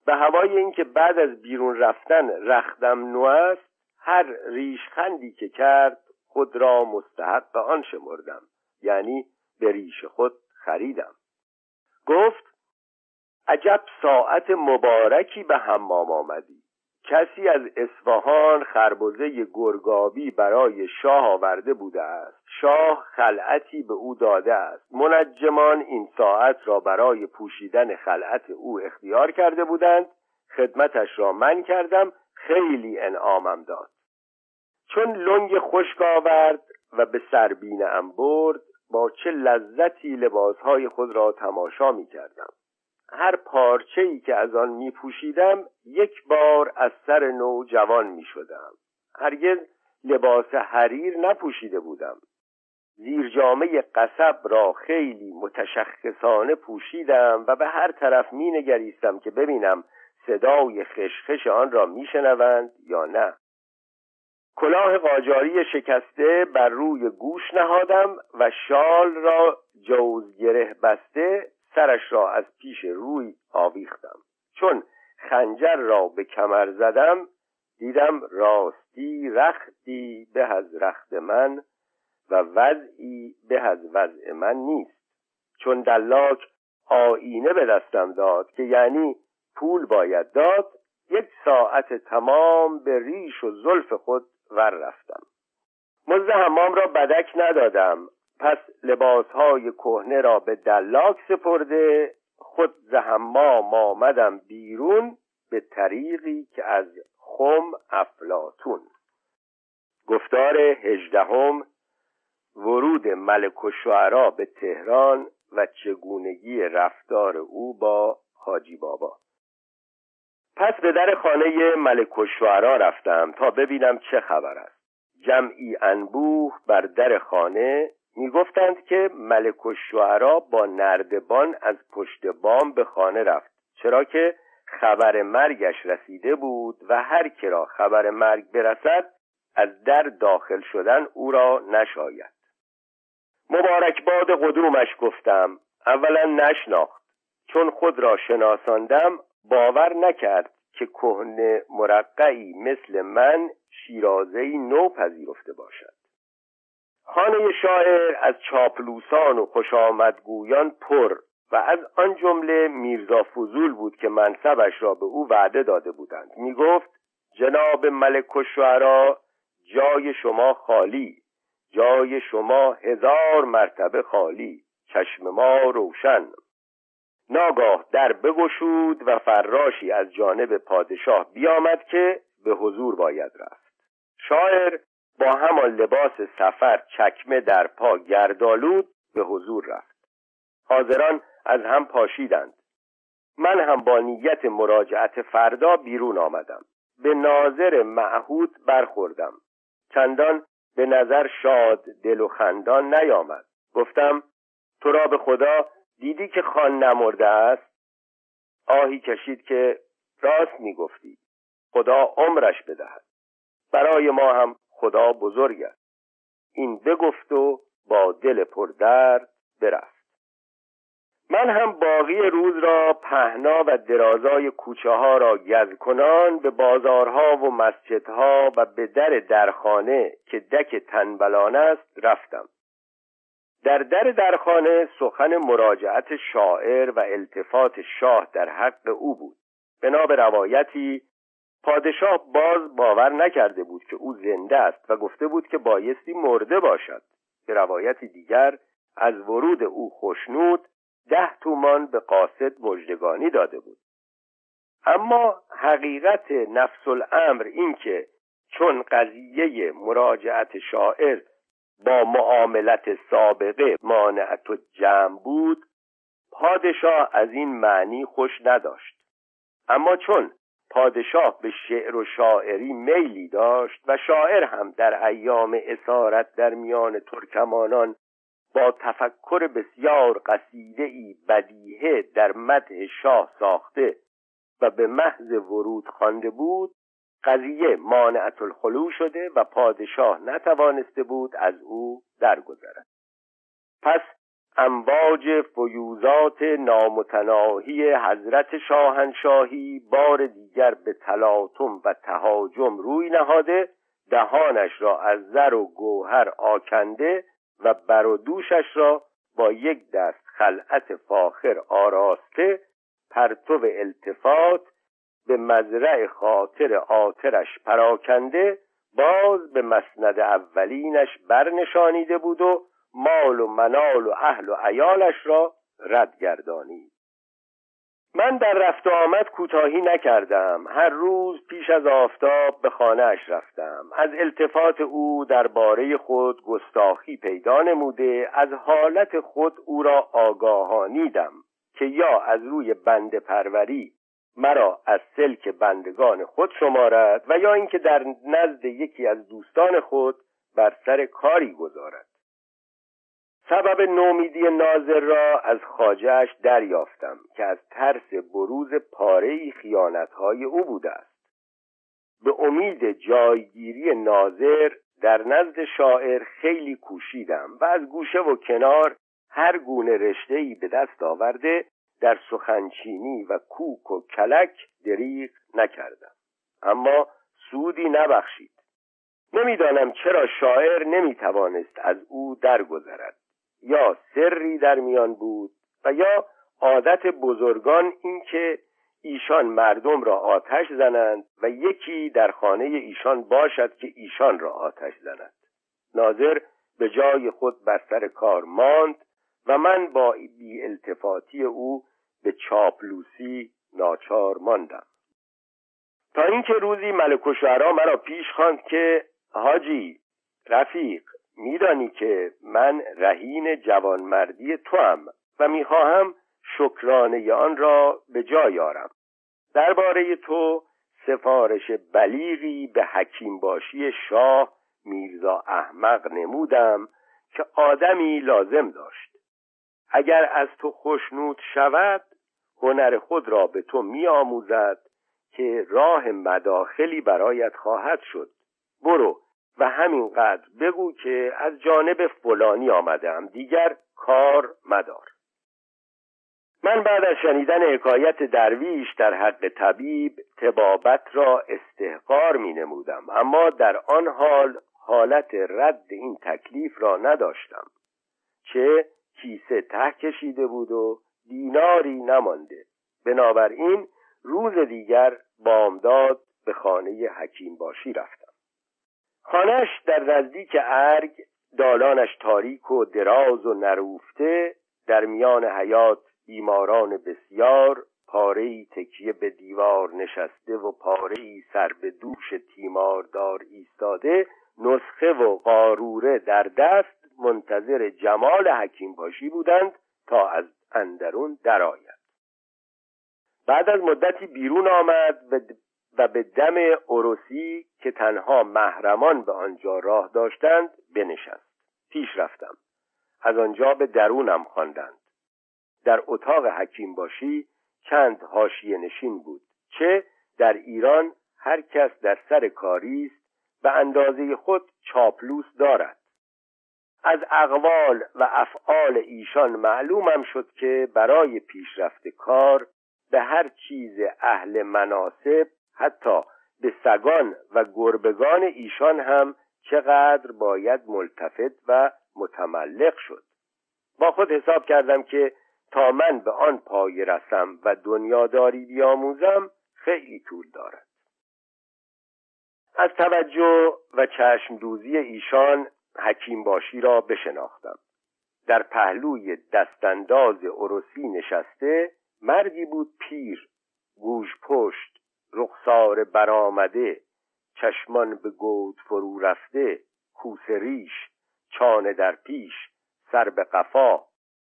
به هوای اینکه بعد از بیرون رفتن رختم نو است هر ریشخندی که کرد خود را مستحق آن شمردم. یعنی به ریش خود خریدم. گفت عجب ساعت مبارکی به حمام آمدی. کسی از اصفهان خربزه گرگابی برای شاه آورده بوده است. شاه خلعتی به او داده است. منجمان این ساعت را برای پوشیدن خلعت او اختیار کرده بودند. خدمتش را من کردم. خیلی انعامم داد. چون لنگ خشک آورد و به سربینه ام برد با چه لذتی لباسهای خود را تماشا می کردم هر پارچه ای که از آن می پوشیدم یک بار از سر نو جوان می شدم هرگز لباس حریر نپوشیده بودم. زیر جامعه قصب را خیلی متشخصانه پوشیدم و به هر طرف می نگریستم که ببینم صدای خشخش آن را می شنوند یا نه. کلاه قاجاری شکسته بر روی گوش نهادم و شال را جوز گره بسته سرش را از پیش روی آویختم. چون خنجر را به کمر زدم دیدم راستی رختی به از رخت من و وضعی به از وضع من نیست. چون دلاک آینه به دستم داد که یعنی پول باید داد یک ساعت تمام به ریش و زلف خود ور رفتم. مزد حمام را بدک ندادم. پس لباسهای کهنه را به دلاک سپرده خود زحمام آمدم بیرون به طریقی که از خم افلاتون گفتار هجدهم ورود ملک و به تهران و چگونگی رفتار او با حاجی بابا. پس به در خانه ملک و رفتم تا ببینم چه خبر است. جمعی انبوه بر در خانه می‌گفتند که ملک و با نردبان از پشت بام به خانه رفت چرا که خبر مرگش رسیده بود و هر که را خبر مرگ برسد از در داخل شدن او را نشاید. مبارک باد قدومش گفتم اولا نشناخت چون خود را شناساندم باور نکرد که کهنه مرقعی مثل من شیرازهی نو پذیرفته باشد. خانه شاعر از چاپلوسان و خوشامدگویان پر و از آن جمله میرزا فضول بود که منصبش را به او وعده داده بودند. می گفت جناب ملک و جای شما خالی جای شما هزار مرتبه خالی چشم ما روشن. ناگاه در بگشود و فراشی از جانب پادشاه بیامد که به حضور باید رفت. شاعر با همان لباس سفر چکمه در پا گردالود به حضور رفت. حاضران از هم پاشیدند. من هم با نیت مراجعت فردا بیرون آمدم. به ناظر معهود برخوردم. چندان به نظر شاد دل و خندان نیامد. گفتم تو را به خدا دیدی که خان نمرده است؟ آهی کشید که راست می‌گفتی. خدا عمرش بدهد. برای ما هم خدا بزرگ است. این بگفت و با دل پردرد برفت. من هم باقی روز را پهنا و درازای کوچه ها را گز کنان به بازارها و مسجدها و به در درخانه که دک تنبلان است رفتم. در در درخانه سخن مراجعت شاعر و التفات شاه در حق او بود. بنا به روایتی پادشاه باز باور نکرده بود که او زنده است و گفته بود که بایستی مرده باشد. به روایتی دیگر از ورود او خوشنود ده تومان به قاصد مجدگانی داده بود. اما حقیقت نفس الامر این که چون قضیه مراجعت شاعر با معاملت سابقه مانعت و جمع بود پادشاه از این معنی خوش نداشت. اما چون پادشاه به شعر و شاعری میلی داشت و شاعر هم در ایام اسارت در میان ترکمانان با تفکر بسیار قصیده ای بدیهه در مدح شاه ساخته و به محض ورود خوانده بود قضیه مانعت الخلو شده و پادشاه نتوانسته بود از او درگذرد. پس امواج فیوزات نامتناهی حضرت شاهنشاهی بار دیگر به تلاطم و تهاجم روی نهاده دهانش را از زر و گوهر آکنده و بر و دوشش را با یک دست خلعت فاخر آراسته پرتو التفات به مزرع خاطر آترش پراکنده باز به مسند اولینش برنشانیده بود و مال و منال و اهل و عیالش را رد گردانید. من در رفت و آمد کوتاهی نکردم. هر روز پیش از آفتاب به خانهاش رفتم. از التفات او درباره خود گستاخی پیدا نموده. از حالت خود او را آگاهانیدم که یا از روی بند پروری مرا از سلک بندگان خود شمارد و یا اینکه در نزد یکی از دوستان خود بر سر کاری گذارد. سبب نومیدی ناظر را از خاجهش دریافتم که از ترس بروز پاره خیانتهای او بوده است. به امید جایگیری ناظر در نزد شاعر خیلی کوشیدم و از گوشه و کنار هر گونه رشته به دست آورده در سخنچینی و کوک و کلک دریغ نکردم. اما سودی نبخشید. نمی‌دانم چرا شاعر نمی‌توانست از او درگذرد. یا سری در میان بود و یا عادت بزرگان اینکه ایشان مردم را آتش زنند و یکی در خانه ایشان باشد که ایشان را آتش زند. ناظر به جای خود بر سر کار ماند و من با بی التفاتی او به چاپلوسی ناچار ماندم. تا اینکه روزی ملک و مرا پیش خواند که حاجی رفیق میدانی که من رهین جوانمردی تو هم و می‌خواهم شکرانه آن را به جای آرم. درباره تو سفارش بلیغی به حکیم باشی شاه میرزا احمق نمودم که آدمی لازم داشت. اگر از تو خوشنود شود هنر خود را به تو میآموزد که راه مداخلی برایت خواهد شد. برو و همینقدر بگو که از جانب فلانی آمدم. دیگر کار مدار. من بعد از شنیدن حکایت درویش در حق طبیب تبابت را استحقار می نمودم. اما در آن حال حالت رد این تکلیف را نداشتم. چه کیسه ته کشیده بود و دیناری نمانده. بنابراین روز دیگر بامداد به خانه حکیم باشی رفتم. خانهش در نزدیک ارگ دالانش تاریک و دراز و نروفته در میان حیات بیماران بسیار پاره تکیه به دیوار نشسته و پاره سر به دوش تیماردار ایستاده نسخه و قاروره در دست منتظر جمال حکیم باشی بودند تا از اندرون درآید. بعد از مدتی بیرون آمد و و به دم عروسی که تنها محرمان به آنجا راه داشتند بنشست. پیش رفتم. از آنجا به درونم خواندند. در اتاق حکیم باشی چند حاشیه نشین بود چه در ایران هر کس در سر کاری است به اندازه خود چاپلوس دارد. از اقوال و افعال ایشان معلومم شد که برای پیشرفت کار به هر چیز اهل مناسب حتی به سگان و گربگان ایشان هم چقدر باید ملتفت و متملق شد. با خود حساب کردم که تا من به آن پای رسم و دنیاداری بیاموزم خیلی طول دارد. از توجه و چشم دوزی ایشان حکیم باشی را بشناختم. در پهلوی دستانداز عروسی نشسته مردی بود پیر گوش پشت رخسار برآمده چشمان به گود فرو رفته کوس ریش چانه در پیش سر به قفا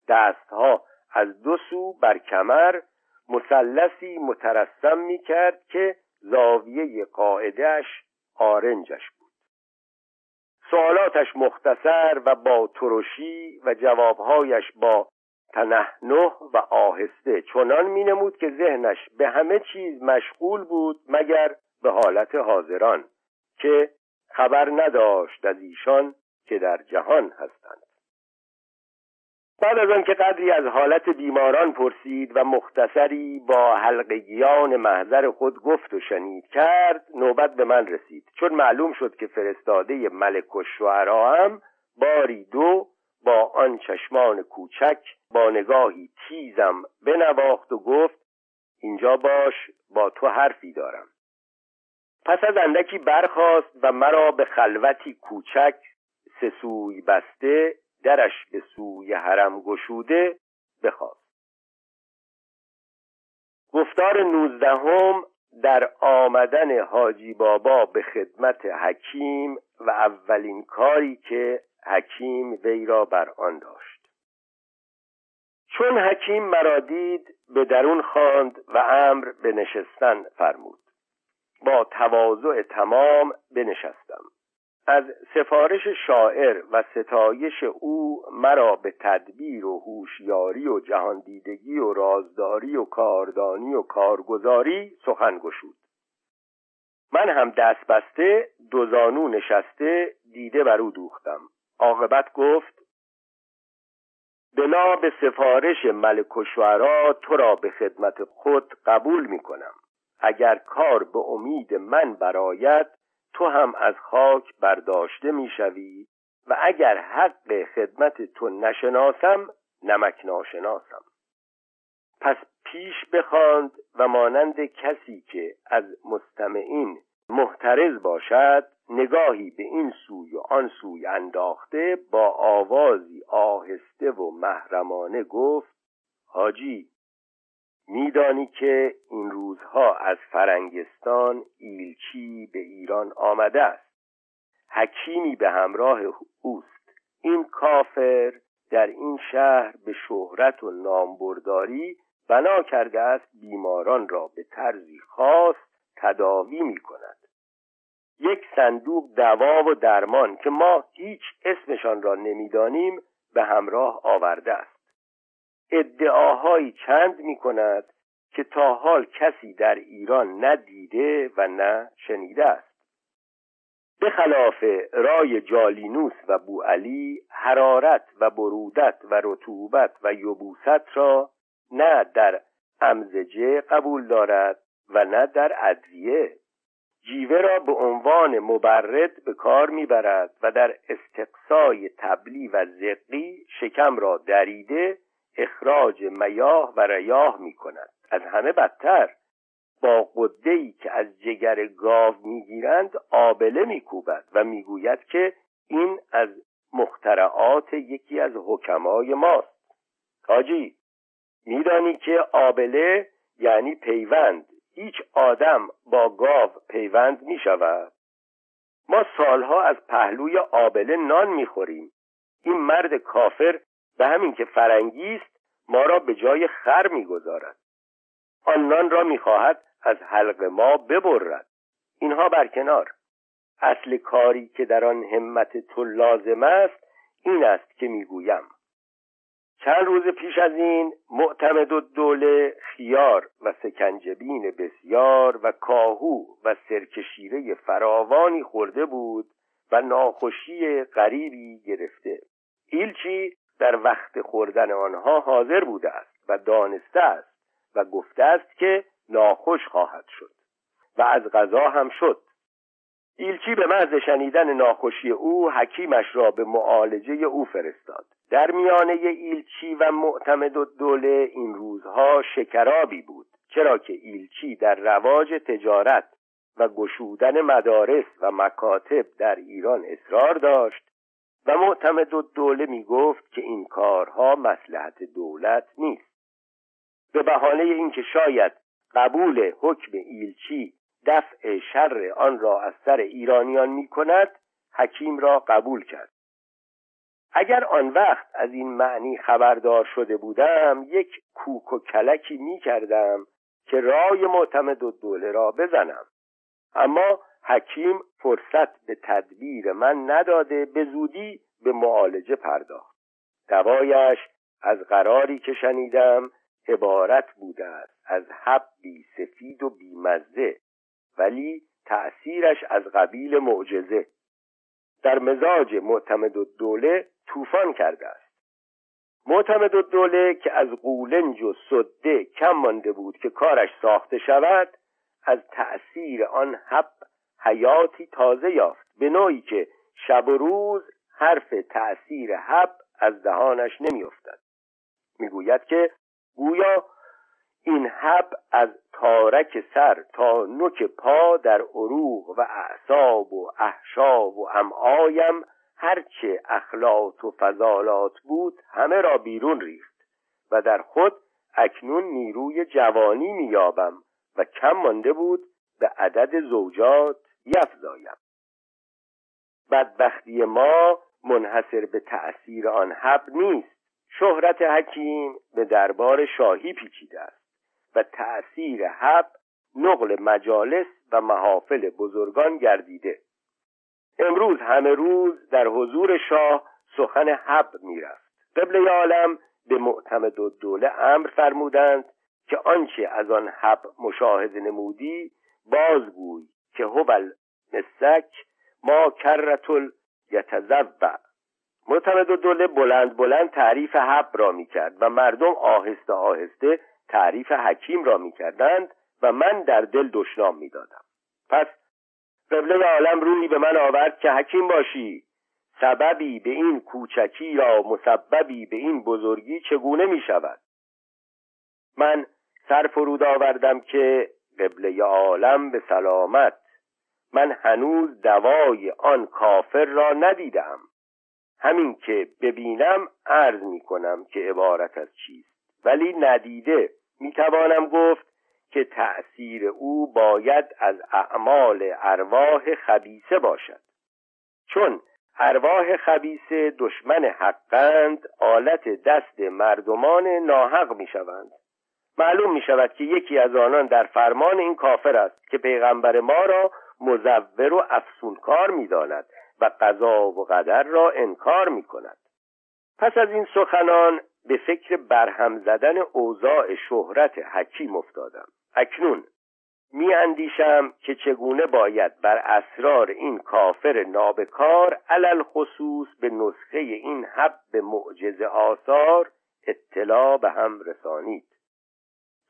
دستها از دو سو بر کمر مثلثی مترسم می کرد که زاویه قاعدهش آرنجش بود. سوالاتش مختصر و با ترشی و جوابهایش با تنحنه و آهسته. چنان می نمود که ذهنش به همه چیز مشغول بود مگر به حالت حاضران که خبر نداشت از ایشان که در جهان هستند. بعد از آنکه قدری از حالت بیماران پرسید و مختصری با حلقگیان محضر خود گفت و شنید کرد نوبت به من رسید. چون معلوم شد که فرستاده ملک و هم باری دو با آن چشمان کوچک با نگاهی تیزم بنواخت و گفت اینجا باش با تو حرفی دارم. پس از اندکی برخاست و مرا به خلوتی کوچک سسوی بسته درش به سوی حرم گشوده بخواست. گفتار نوزدهم در آمدن حاجی بابا به خدمت حکیم و اولین کاری که حکیم وی را بر آن داشت. چون حکیم مرا دید به درون خواند و امر به نشستن فرمود. با تواضع تمام بنشستم. از سفارش شاعر و ستایش او مرا به تدبیر و هوشیاری و جهاندیدگی و رازداری و کاردانی و کارگزاری سخن گشود. من هم دست بسته دو زانو نشسته دیده بر او دوختم. عاقبت گفت بنا به سفارش ملک و تو را به خدمت خود قبول می کنم. اگر کار به امید من براید تو هم از خاک برداشته می‌شوی و اگر حق خدمت تو نشناسم نمک ناشناسم. پس پیش بخواند و مانند کسی که از مستمعین محترز باشد نگاهی به این سوی و آن سوی انداخته با آوازی آهسته و محرمانه گفت حاجی میدانی که این روزها از فرنگستان ایلچی به ایران آمده است. حکیمی به همراه اوست. این کافر در این شهر به شهرت و نامبرداری بنا کرده است بیماران را به طرزی خاص تداوی می کند یک صندوق دوا و درمان که ما هیچ اسمشان را نمی‌دانیم به همراه آورده است. ادعاهایی چند می کند که تا حال کسی در ایران ندیده و نه شنیده است. به خلاف رای جالینوس و بوعلی حرارت و برودت و رطوبت و یبوست را نه در امزجه قبول دارد و نه در ادویه. جیوه را به عنوان مبرد به کار می‌برد و در استقصای تبلی و زقی شکم را دریده اخراج میاه و ریاه می کند از همه بدتر با قده که از جگر گاو می‌گیرند آبله میکوبد و می‌گوید که این از مخترعات یکی از حکمای ماست. حاجی میدانی که آبله یعنی پیوند. هیچ آدم با گاو پیوند می شود ما سالها از پهلوی آبله نان می‌خوریم. این مرد کافر به همین که فرنگی است ما را به جای خر می‌گذارد. آن نان را می‌خواهد از حلق ما ببرد. اینها برکنار اصل کاری که در آن همت تو لازم است این است که می‌گویم. چند روز پیش از این معتمد و دوله خیار و سکنجبین بسیار و کاهو و سرکشیره فراوانی خورده بود و ناخوشی غریبی گرفته. ایلچی در وقت خوردن آنها حاضر بوده است و دانسته است و گفته است که ناخوش خواهد شد و از غذا هم شد. ایلچی به محض شنیدن ناخوشی او حکیمش را به معالجه او فرستاد. در میانه ایلچی و معتمد و دوله این روزها شکرابی بود چرا که ایلچی در رواج تجارت و گشودن مدارس و مکاتب در ایران اصرار داشت و معتمد و دوله می گفت که این کارها مسلحت دولت نیست. به بهانه اینکه شاید قبول حکم ایلچی دفع شر آن را از سر ایرانیان می کند حکیم را قبول کرد. اگر آن وقت از این معنی خبردار شده بودم یک کوک و کلکی می کردم که رای معتمد و دوله را بزنم. اما حکیم فرصت به تدبیر من نداده به زودی به معالجه پرداخت. دوایش از قراری که شنیدم عبارت بوده است از حبی سفید و بیمزه ولی تأثیرش از قبیل معجزه. در مزاج معتمد و دوله طوفان کرده است. معتمد و دوله که از قولنج و صده کم مانده بود که کارش ساخته شود از تأثیر آن حب حیاتی تازه یافت به نوعی که شب و روز حرف تأثیر حب از دهانش نمیافتد. می‌گوید که گویا این حب از تارک سر تا نوک پا در عروق و اعصاب و احشاب و امعایم هرچه اخلاط و فضالات بود همه را بیرون ریخت و در خود اکنون نیروی جوانی میابم و کم مانده بود به عدد زوجات یفزایم بدبختی ما منحصر به تأثیر آن حب نیست. شهرت حکیم به دربار شاهی پیچیده است و تأثیر حب نقل مجالس و محافل بزرگان گردیده. امروز همه روز در حضور شاه سخن حب می‌رفت. قبل عالم به معتمد و دوله امر فرمودند که آنچه از آن حب مشاهده نمودی بازگوی که هوبل مسک ما کرتل یتزبع معتمد و دوله بلند بلند تعریف حب را می‌کرد و مردم آهسته آهسته تعریف حکیم را می‌کردند و من در دل دشنام می‌دادم. پس قبله عالم روی به من آورد که حکیم باشی. سببی به این کوچکی را مسببی به این بزرگی چگونه می شود؟ من سر فرود آوردم که قبله عالم به سلامت. من هنوز دوای آن کافر را ندیدم. همین که ببینم عرض می کنم که عبارت از چیست. ولی ندیده. می توانم گفت که تأثیر او باید از اعمال ارواح خبیسه باشد. چون ارواح خبیسه دشمن حقند آلت دست مردمان ناحق می شوند معلوم می شود که یکی از آنان در فرمان این کافر است که پیغمبر ما را مزور و افسونکار می داند و قضا و قدر را انکار می کند پس از این سخنان به فکر برهم زدن اوضاع شهرت حکیم افتادم. اکنون می اندیشم که چگونه باید بر اسرار این کافر نابکار علل خصوص به نسخه این حب معجز آثار اطلاع به هم رسانید.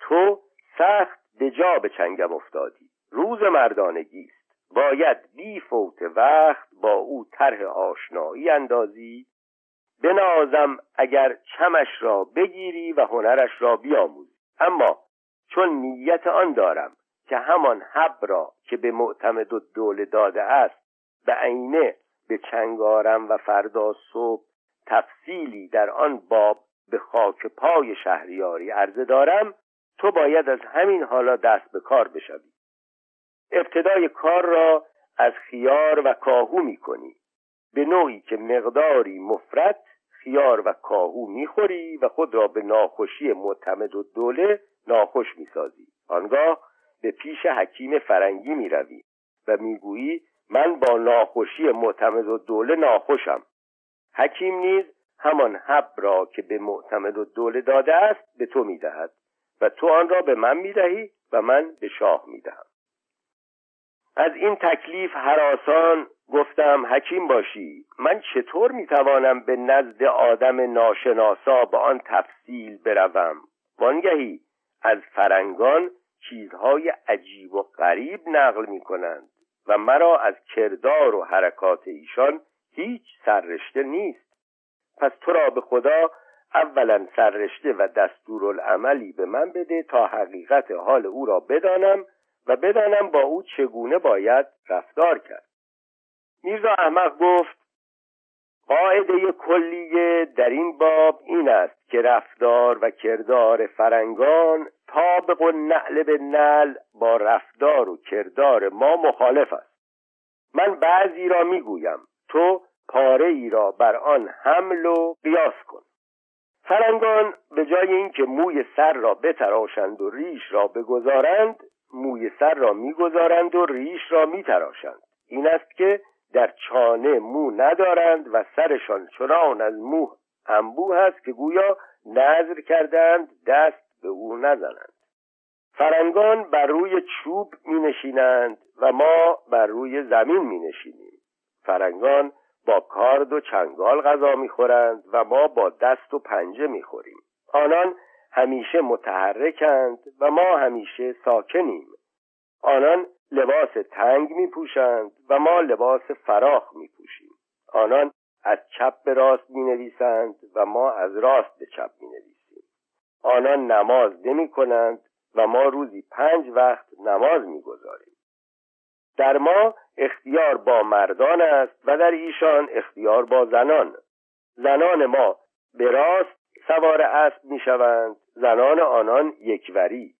تو سخت به جا به چنگم افتادی. روز مردانگی است. باید بی فوت وقت با او طرح آشنایی اندازی بنازم اگر چمش را بگیری و هنرش را بیاموزی. اما چون نیت آن دارم که همان حب را که به معتمد و دوله داده است به عینه به چنگارم و فردا صبح تفصیلی در آن باب به خاک پای شهریاری عرضه دارم تو باید از همین حالا دست به کار بشوی. ابتدای کار را از خیار و کاهو می کنی به نوعی که مقداری مفرد خیار و کاهو می‌خوری و خود را به ناخوشی معتمد و دوله ناخوش می‌سازی. آنگاه به پیش حکیم فرنگی می‌روی و می‌گویی من با ناخوشی معتمد و دوله ناخوشم. حکیم نیز همان حب را که به معتمد و دوله داده است به تو می‌دهد و تو آن را به من می‌دهی و من به شاه می‌دهم. از این تکلیف حراسان گفتم حکیم باشی من چطور می‌توانم به نزد آدم ناشناسا به آن تفصیل بروم؟ وانگهی از فرنگان چیزهای عجیب و غریب نقل می کنند و مرا از کردار و حرکات ایشان هیچ سررشته نیست. پس تو را به خدا اولا سررشته و دستورالعملی به من بده تا حقیقت حال او را بدانم و بدانم با او چگونه باید رفتار کرد. میرزا احمق گفت قاعده کلیه در این باب این است که رفتار و کردار فرنگان طابق و نعل به نعل با رفتار و کردار ما مخالف است. من بعضی را می‌گویم تو پاره ای را بر آن حمل و قیاس کن. فرنگان به جای اینکه موی سر را بتراشند و ریش را بگذارند موی سر را می‌گذارند و ریش را میتراشند. این است که در چانه مو ندارند و سرشان چنان از مو انبوه است که گویا نظر کردند دست به او نزنند. فرنگان بر روی چوب می نشینند و ما بر روی زمین می نشینیم فرنگان با کارد و چنگال غذا می خورند و ما با دست و پنجه می خوریم آنان همیشه متحرکند و ما همیشه ساکنیم. آنان لباس تنگ می پوشند و ما لباس فراخ می پوشیم آنان از چپ به راست می نویسند و ما از راست به چپ می نویسیم آنان نماز نمی کنند و ما روزی پنج وقت نماز می گذاریم در ما اختیار با مردان است و در ایشان اختیار با زنان. زنان ما به راست سوار اسب می شوند زنان آنان یکوری.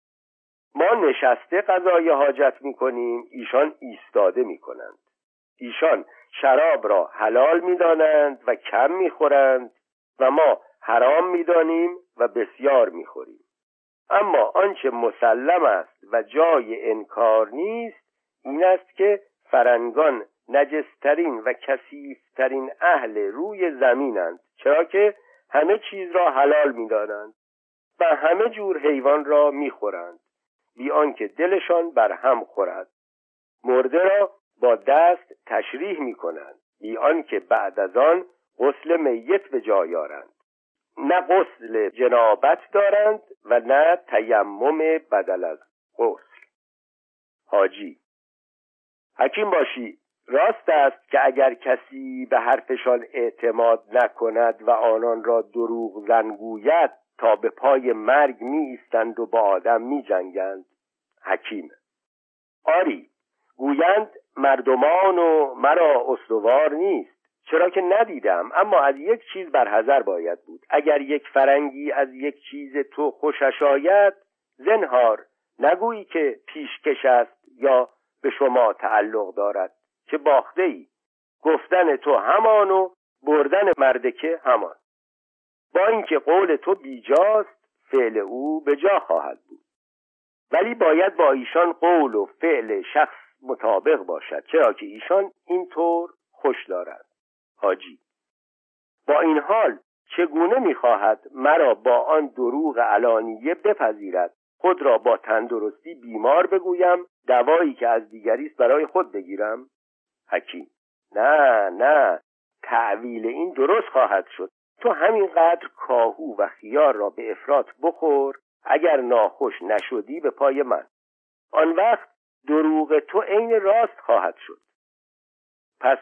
ما نشسته قضای حاجت می کنیم ایشان ایستاده می کنند ایشان شراب را حلال می دانند و کم می خورند و ما حرام می دانیم و بسیار می خوریم اما آنچه مسلم است و جای انکار نیست این است که فرنگان نجسترین و کسیفترین اهل روی زمینند چرا که همه چیز را حلال می‌دانند و همه جور حیوان را می‌خورند. بی آنکه دلشان بر هم خورد. مرده را با دست تشریح می کنند بی آنکه بعد از آن غسل میت به جای آرند. نه غسل جنابت دارند و نه تیمم بدل از غسل. حاجی حکیم باشی راست است که اگر کسی به حرفشان اعتماد نکند و آنان را دروغ زنگوید تا به پای مرگ می ایستند و با آدم می جنگند حکیم. آری گویند مردمان و مرا استوار نیست. چرا که ندیدم اما از یک چیز برحذر باید بود. اگر یک فرنگی از یک چیز تو خوشش آید زنهار نگویی که پیشکش است یا به شما تعلق دارد. که باخته ای گفتن تو همان و بردن مردکه همان. با اینکه قول تو بیجاست فعل او به جا خواهد بود. ولی باید با ایشان قول و فعل شخص مطابق باشد چرا که ایشان اینطور خوش دارند. حاجی با این حال چگونه می‌خواهد مرا با آن دروغ علانیه بپذیرد؟ خود را با تندرستی بیمار بگویم دوایی که از دیگری است برای خود بگیرم؟ حکیم نه نه تعویل این درست خواهد شد. تو همینقدر کاهو و خیار را به افراد بخور اگر ناخوش نشدی به پای من. آن وقت دروغ تو عین راست خواهد شد. پس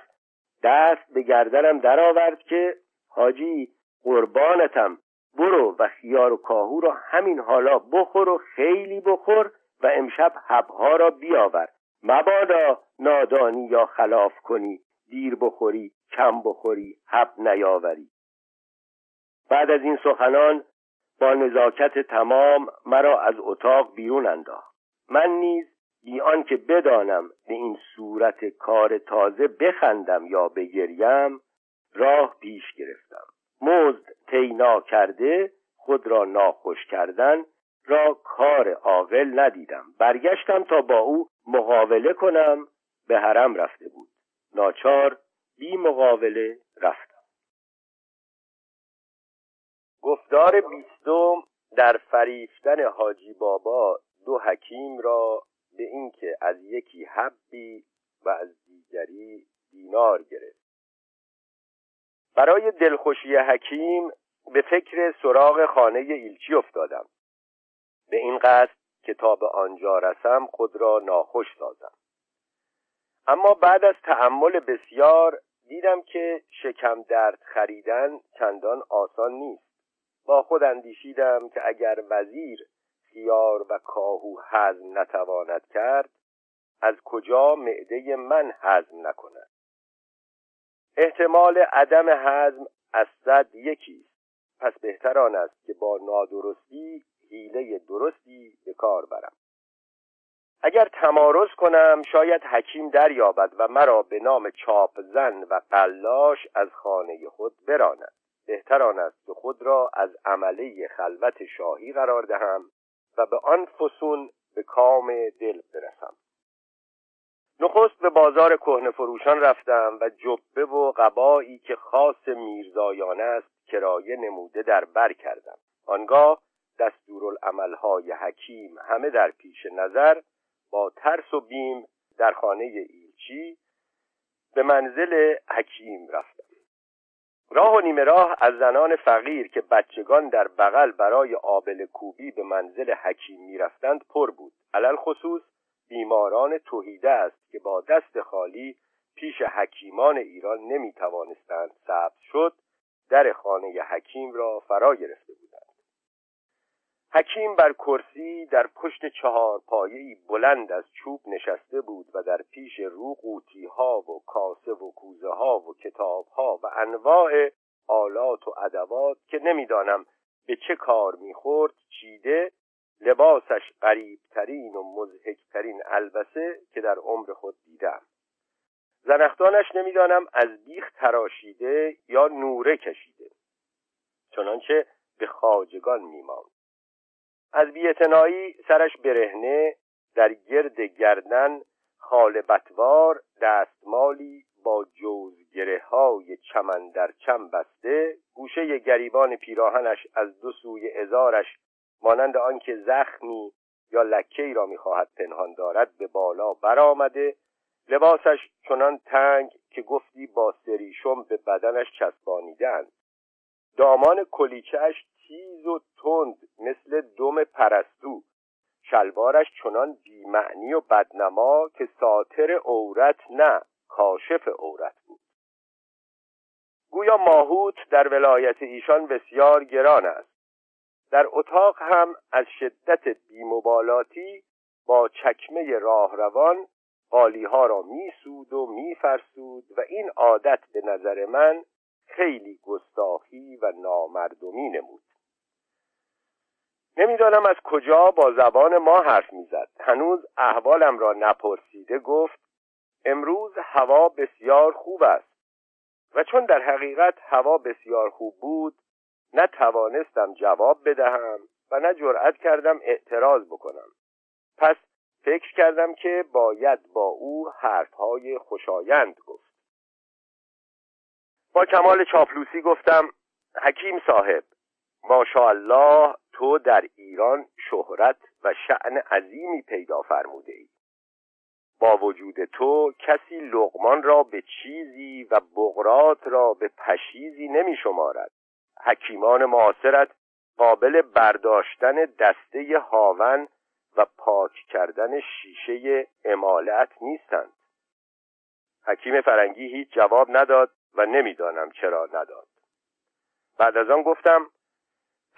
دست به گردنم درآورد که حاجی قربانتم برو و خیار و کاهو را همین حالا بخور و خیلی بخور و امشب حبها را بیاور. مبادا نادانی یا خلاف کنی دیر بخوری کم بخوری حب نیاوری. بعد از این سخنان با نزاکت تمام مرا از اتاق بیرون انداخت. من نیز بی آنکه بدانم به این صورت کار تازه بخندم یا بگریم راه پیش گرفتم. مزد تینا کرده خود را ناخوش کردن را کار عاقل ندیدم. برگشتم تا با او مقابله کنم به حرم رفته بود. ناچار بی مقابله رفتم. گفتار بیستم در فریفتن حاجی بابا دو حکیم را به اینکه از یکی حبی و از دیگری دینار گرفت. برای دلخوشی حکیم به فکر سراغ خانه ایلچی افتادم. به این قصد که تا به آنجا رسم خود را ناخوش سازم. اما بعد از تحمل بسیار دیدم که شکم درد خریدن چندان آسان نیست. با خود اندیشیدم که اگر وزیر خیار و کاهو هضم نتواند کرد از کجا معده من هضم نکند؟ احتمال عدم هضم از صد یکی پس بهتر آن است که با نادرستی حیله درستی به کار برم. اگر تمارز کنم شاید حکیم دریابد و مرا به نام چاپ زن و قلاش از خانه خود براند. بهتر آن است که خود را از عمله خلوت شاهی قرار دهم و به آن فسون به کام دل برسم. نخست به بازار کهنه فروشان رفتم و جبه و قبایی که خاص میرزایانه است کرایه نموده در بر کردم. آنگاه دستورالعملهای حکیم همه در پیش نظر با ترس و بیم در خانه ایلچی به منزل حکیم رفتم. راه و نیمه راه از زنان فقیر که بچگان در بغل برای آبل کوبی به منزل حکیم می‌رفتند پر بود. علل خصوص بیماران توحیده است که با دست خالی پیش حکیمان ایران نمی توانستند ثبت شد. در خانه حکیم را فرا گرفته بودند حکیم بر کرسی در پشت چهار پایه‌ای بلند از چوب نشسته بود و در پیش رو قوطی ها و کاسه و کوزه ها و کتاب ها و انواع آلات و ادوات که نمی‌دانم به چه کار می‌خورد چیده لباسش قریبترین و مزهکترین البسه که در عمر خود دیدم. زنختانش نمی‌دانم از بیخ تراشیده یا نوره کشیده چنانچه به خاجگان میماند. از بیعتنایی سرش برهنه در گرد گردن خالبتوار دستمالی با جوزگره های چمن در چم بسته. گوشه گریبان پیراهنش از دو سوی ازارش مانند آنکه زخمی یا لکه را می‌خواهد پنهان دارد به بالا برآمده. لباسش چنان تنگ که گفتی با سریشم به بدنش چسبانیدند دامان کلیچهش تیز و تند مثل دم پرستو. شلوارش چنان بیمعنی و بدنما که ساتر عورت نه کاشف عورت بود. گویا ماهوت در ولایت ایشان بسیار گران است. در اتاق هم از شدت بیمبالاتی با چکمه راهروان قالیها را میسود و میفرسود و این عادت به نظر من خیلی گستاخی و نامردمی نمود. نمی‌دانم از کجا با زبان ما حرف می‌زد. هنوز احوالم را نپرسیده گفت امروز هوا بسیار خوب است. و چون در حقیقت هوا بسیار خوب بود نه توانستم جواب بدهم و نه جرأت کردم اعتراض بکنم. پس فکر کردم که باید با او حرفهای خوشایند گفت. با کمال چاپلوسی گفتم حکیم صاحب ماشاءالله تو در ایران شهرت و شعن عظیمی پیدا فرموده ای با وجود تو کسی لغمان را به چیزی و بغرات را به پشیزی نمی شمارد. حکیمان معاصرت قابل برداشتن دسته هاون و پاک کردن شیشه امالت نیستند. حکیم فرنگی هیچ جواب نداد و نمی‌دانم چرا نداد. بعد از آن گفتم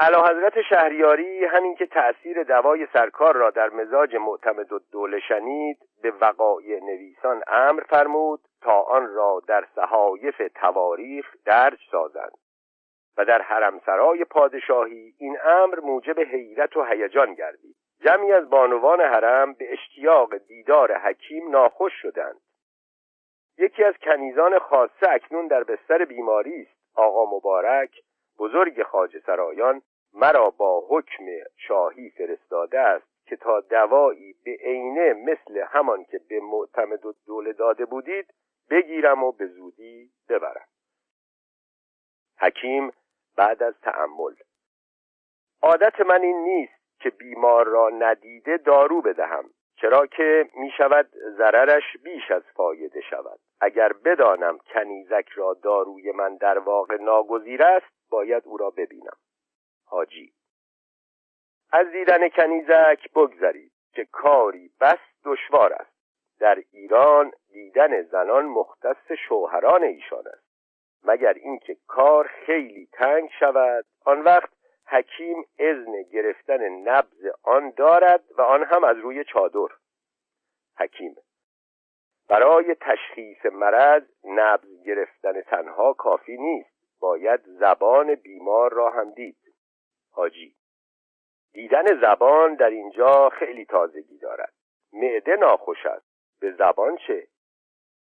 علا حضرت شهریاری همین که تأثیر دوای سرکار را در مزاج معتمد و دوله شنید به وقایع نویسان امر فرمود تا آن را در صحایف تواریخ درج سازند و در حرمسرای پادشاهی این امر موجب حیرت و هیجان گردید. جمعی از بانوان حرم به اشتیاق دیدار حکیم ناخوش شدند. یکی از کنیزان خاصه اکنون در بستر بیماری است آقا مبارک. بزرگ خاج سرایان مرا با حکم شاهی فرستاده است که تا دوایی به عینه مثل همان که به معتمد و دوله داده بودید بگیرم و به زودی ببرم. حکیم بعد از تأمل عادت من این نیست که بیمار را ندیده دارو بدهم چرا که می شود ضررش بیش از فایده شود. اگر بدانم کنیزک را داروی من در واقع ناگزیر است باید او را ببینم. حاجی از دیدن کنیزک بگذرید که کاری بس دشوار است. در ایران دیدن زنان مختص شوهران ایشان است. مگر اینکه کار خیلی تنگ شود آن وقت حکیم اذن گرفتن نبز آن دارد و آن هم از روی چادر. حکیم برای تشخیص مرض نبز گرفتن تنها کافی نیست. باید زبان بیمار را هم دید. حاجی دیدن زبان در اینجا خیلی تازگی دارد. معده ناخوش است. به زبان چه؟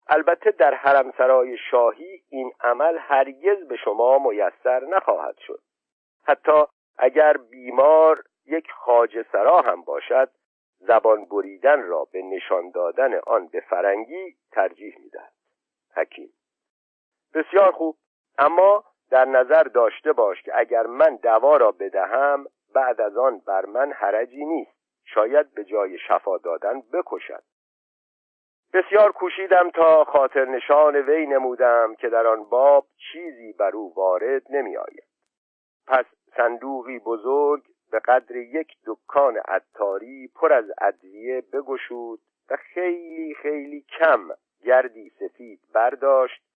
البته در حرمسرای شاهی این عمل هرگز به شما میسر نخواهد شد. حتی اگر بیمار یک خاج سرا هم باشد زبان بریدن را به نشان دادن آن به فرنگی ترجیح می‌دهد. حکیم. بسیار خوب. اما در نظر داشته باش که اگر من دوا را بدهم بعد از آن بر من حرجی نیست. شاید به جای شفا دادن بکشد. بسیار کوشیدم تا خاطر نشان وی نمودم که در آن باب چیزی بر او وارد نمی آید پس صندوقی بزرگ به قدر یک دکان عطاری پر از ادویه بگشود و خیلی خیلی کم گردی سفید برداشت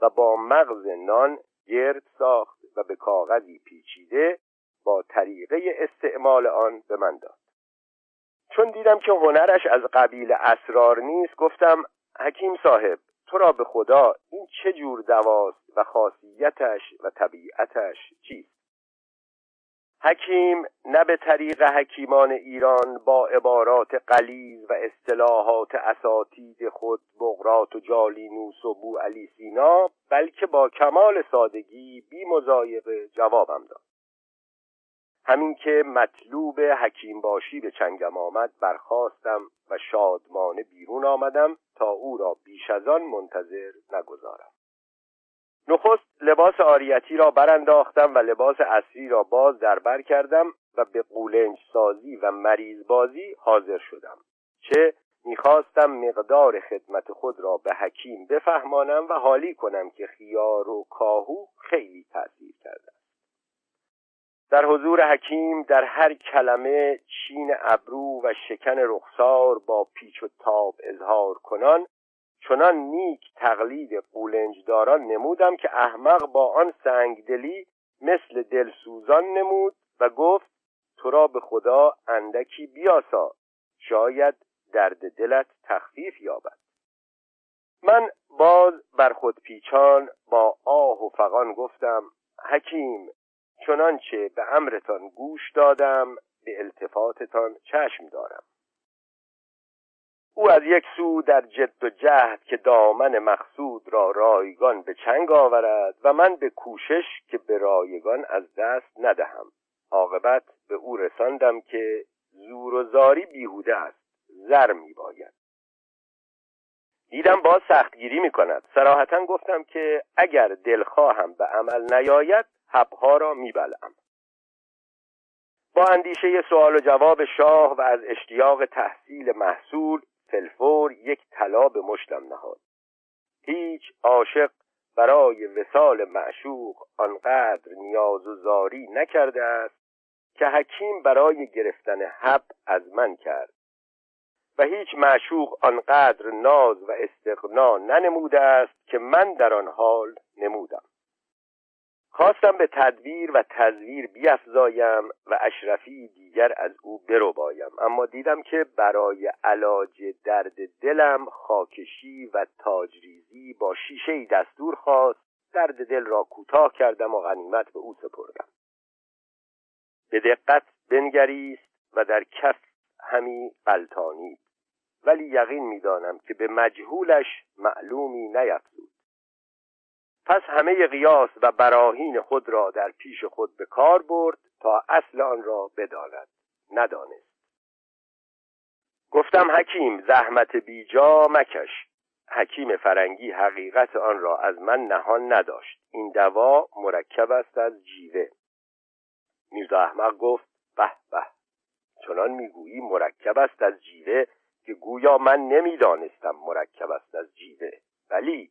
و با مغز نان گرد ساخت و به کاغذی پیچیده با طریقه استعمال آن به من داد. چون دیدم که هنرش از قبیل اسرار نیست گفتم حکیم صاحب تو را به خدا این چه جور دواست و خاصیتش و طبیعتش چیست؟ حکیم نه به طریق حکیمان ایران با عبارات قلیز و اصطلاحات اساتید خود بغرات و جالینوس و بو علی سینا بلکه با کمال سادگی بی مزایقه جوابم داد. همین که مطلوب حکیم باشی به چنگم آمد برخواستم و شادمانه بیرون آمدم تا او را بیش از آن منتظر نگذارم. نخست لباس آریتی را برانداختم و لباس اصلی را باز در بر کردم و به قولنج سازی و مریض بازی حاضر شدم. چه می‌خواستم مقدار خدمت خود را به حکیم بفهمانم و حالی کنم که خیار و کاهو خیلی تأثیر کرده در حضور حکیم در هر کلمه چین ابرو و شکن رخسار با پیچ و تاب اظهار کنان چنان نیک تقلید قولنجداران نمودم که احمق با آن سنگدلی مثل دلسوزان نمود و گفت تو را به خدا اندکی بیاسا شاید درد دلت تخفیف یابد. من باز بر خود پیچان با آه و فقان گفتم حکیم چنانچه به امرتان گوش دادم به التفاتتان چشم دارم. او از یک سو در جد و جهد که دامن مقصود را رایگان به چنگ آورد و من به کوشش که به رایگان از دست ندهم. عاقبت به او رساندم که زور و زاری بیهوده است. زر می باید. دیدم باز سختگیری می کند. سراحتا گفتم که اگر دلخواهم به عمل نیاید حبها را میبلم با اندیشه سوال و جواب شاه و از اشتیاق تحصیل محصول فلفور یک طلا به مشتم نهاد. هیچ عاشق برای وسال معشوق آنقدر نیاز و زاری نکرده است که حکیم برای گرفتن حب از من کرد. و هیچ معشوق آنقدر ناز و استقنا ننموده است که من در آن حال نمودم. خواستم به تدویر و تزویر بیافزایم و اشرفی دیگر از او بایم اما دیدم که برای علاج درد دلم خاکشی و تاجریزی با شیشه دستور خواست. درد دل را کوتاه کردم و غنیمت به او سپردم. به دقت بنگریست و در کف همی قلتانید ولی یقین می‌دانم که به مجهولش معلومی نیفزود. پس همه قیاس و براهین خود را در پیش خود به کار برد تا اصل آن را بداند. ندانست. گفتم حکیم زحمت بیجا مکش. حکیم فرنگی حقیقت آن را از من نهان نداشت. این دوا مرکب است از جیوه. میرزا احمق گفت به به. چنان می‌گویی مرکب است از جیوه که گویا من نمی‌دانستم مرکب است از جیوه. ولی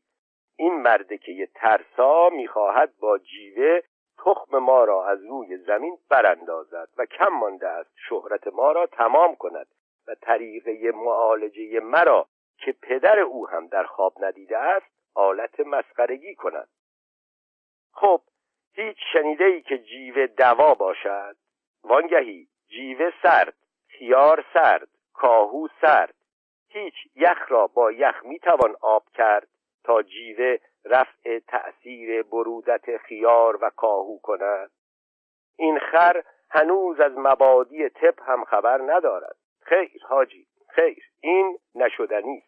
این مرده که یه ترسا می‌خواهد با جیوه تخم ما را از روی زمین براندازد و کم مانده است. شهرت ما را تمام کند و طریقه معالجه مرا که پدر او هم در خواب ندیده است آلت مسخرگی کند. خب هیچ شنیده ای که جیوه دوا باشد؟ وانگهی جیوه سرد خیار سرد کاهو سرد هیچ یخ را با یخ می‌توان آب کرد؟ تا جیوه رفع تأثیر برودت خیار و کاهو کند این خر هنوز از مبادی تپ هم خبر ندارد. خیر حاجی خیر. این نشدنی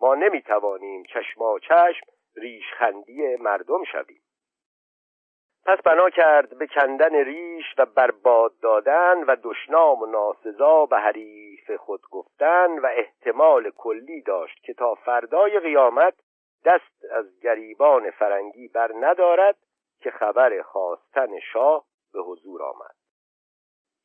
ما نمی‌توانیم چشما چشم ریشخندی مردم شویم. پس بنا کرد به کندن ریش و برباد دادن و دشنام و ناسزا به حریف خود گفتن و احتمال کلی داشت که تا فردای قیامت دست از گریبان فرنگی بر ندارد که خبر خواستن شاه به حضور آمد.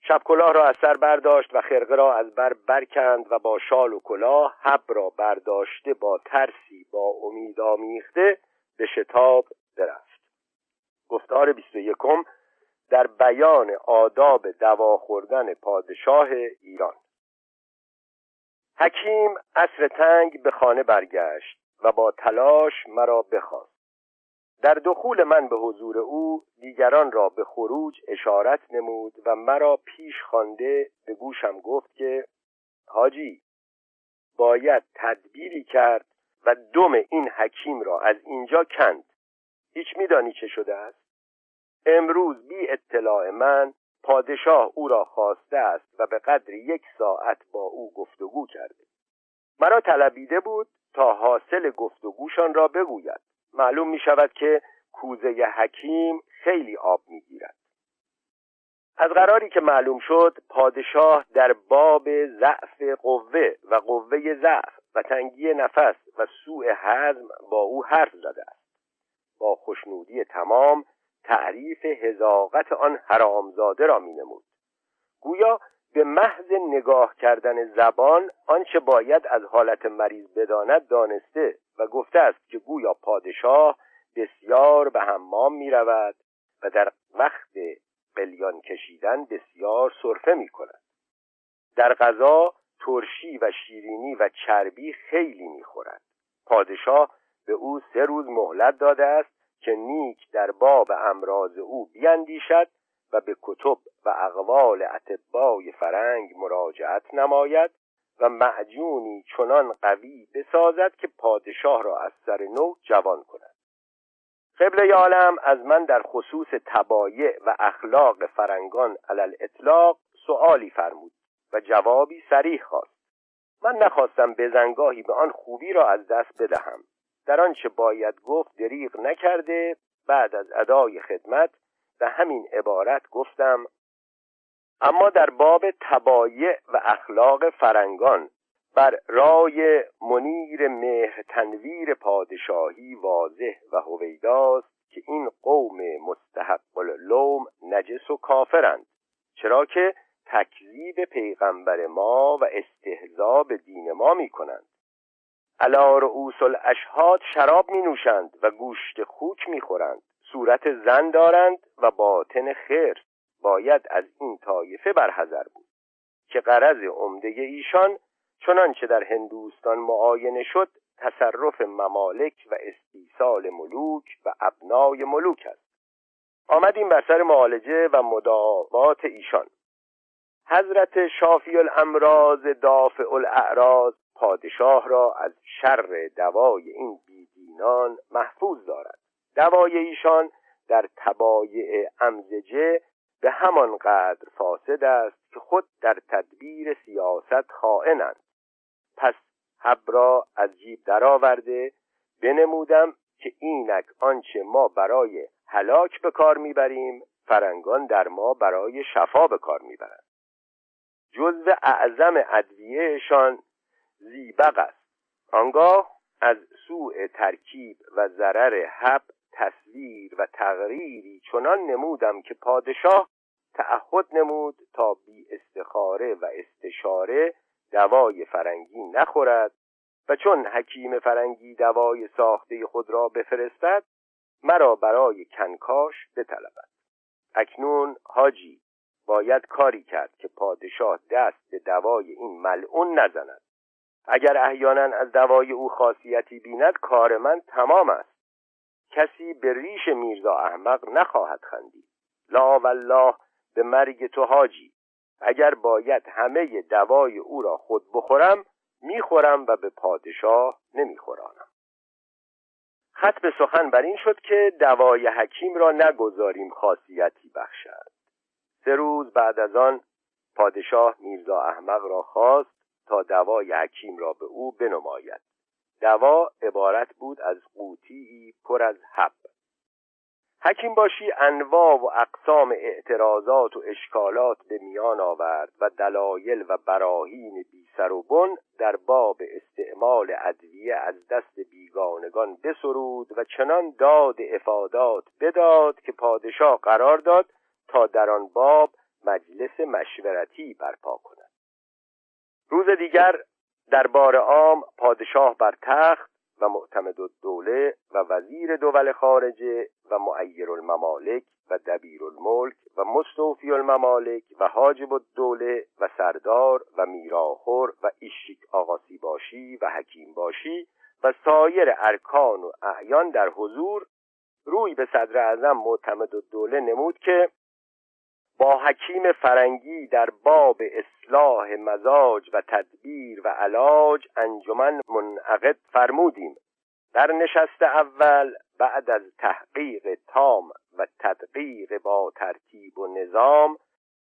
شب کلاه را از سر برداشت و خرقه را از بر برکند و با شال و کلاه حب را برداشته با ترسی با امید آمیخته به شتاب برفت. گفتار بیست و یکم در بیان آداب دوا خوردن پادشاه ایران. حکیم اصر تنگ به خانه برگشت. و با تلاش مرا بخواست. در دخول من به حضور او دیگران را به خروج اشارت نمود و مرا پیش خوانده به گوشم گفت که حاجی باید تدبیری کرد و دم این حکیم را از اینجا کند. هیچ میدانی چه شده است؟ امروز بی اطلاع من پادشاه او را خواسته است و به قدر یک ساعت با او گفتگو کرده. مرا طلبیده بود تا حاصل گفتگوشان را بگوید. معلوم می شود که کوزه حکیم خیلی آب می گیرد از قراری که معلوم شد پادشاه در باب ضعف قوه و قوه ضعف و تنگی نفس و سوء حزم با او حرف زده است. با خوشنودی تمام تعریف هزاقت آن حرامزاده را می نمود گویا به محض نگاه کردن زبان آنچه باید از حالت مریض بداند دانسته و گفته است که گویا پادشاه بسیار به حمام می رود و در وقت قلیان کشیدن بسیار صرفه می کند در غذا ترشی و شیرینی و چربی خیلی می خورد پادشاه به او سه روز مهلت داده است که نیک در باب امراض او بیندیشد و به کتب و اقوال اتبای فرنگ مراجعت نماید و معجونی چنان قوی بسازد که پادشاه را از سر نو جوان کند. قبل عالم از من در خصوص تبایع و اخلاق فرنگان علل اطلاق سؤالی فرمود و جوابی سریح خواست. من نخواستم بزنگاهی به آن خوبی را از دست بدهم. در آنچه باید گفت دریغ نکرده بعد از ادای خدمت به همین عبارت گفتم اما در باب تبایع و اخلاق فرنگان بر رای منیر مهر تنویر پادشاهی واضح و هویداست که این قوم مستحق اللوم نجس و کافرند چرا که تکذیب پیغمبر ما و استهزا به دین ما می کنند علا رؤوس الاشهاد شراب می نوشند و گوشت خوک می خورند صورت زن دارند و باطن خیر باید از این طایفه برحذر بود که قرض عمده ایشان چنانچه در هندوستان معاینه شد تصرف ممالک و استیصال ملوک و ابنای ملوک است. آمدیم بر سر معالجه و مداوات ایشان. حضرت شافی الامراض دافع الاعراض پادشاه را از شر دوای این بیدینان محفوظ دارد. دوای ایشان در تبایع امزجه به همان قدر فاسد است که خود در تدبیر سیاست خائنند. پس حب را از جیب درآورده بنمودم که اینک آنچه ما برای هلاک به کار می‌بریم فرنگان در ما برای شفا به کار می‌برند. جزو اعظم ادویهشان زیبق است. آنگاه از سوء ترکیب و ضرر حب تصویر و تقریری چنان نمودم که پادشاه تعهد نمود تا بی استخاره و استشاره دوای فرنگی نخورد و چون حکیم فرنگی دوای ساخته خود را بفرستد مرا برای کنکاش بطلبد. اکنون حاجی باید کاری کرد که پادشاه دست به دوای این ملعون نزند. اگر احیانا از دوای او خاصیتی بیند کار من تمام است. کسی به ریش میرزا احمق نخواهد خندید. لا والله به مرگ تو حاجی. اگر باید همه دوای او را خود بخورم می‌خورم و به پادشاه نمیخورانم. خط به سخن بر این شد که دوای حکیم را نگذاریم خاصیتی بخشد. سه روز بعد از آن پادشاه میرزا احمق را خواست تا دوای حکیم را به او بنماید. دوا عبارت بود از قوطی پر از حب. حکیم باشی انواع و اقسام اعتراضات و اشکالات به میان آورد و دلایل و براهین بی سر و بن در باب استعمال ادویه از دست بیگانگان بسرود و چنان داد افادات بداد که پادشاه قرار داد تا در آن باب مجلس مشورتی برپا کند. روز دیگر در بار عام پادشاه بر تخت و معتمد الدوله و وزیر دول خارجه و معیر الممالک و دبیر الملک و مستوفی الممالک و حاجب الدوله و سردار و میراخور و ایشیک آقاسی باشی و حکیم باشی و سایر ارکان و اعیان در حضور روی به صدر اعظم معتمد الدوله نمود که با حکیم فرنگی در باب اصلاح مزاج و تدبیر و علاج انجمن منعقد فرمودیم. در نشست اول بعد از تحقیق تام و تدقیق با ترتیب و نظام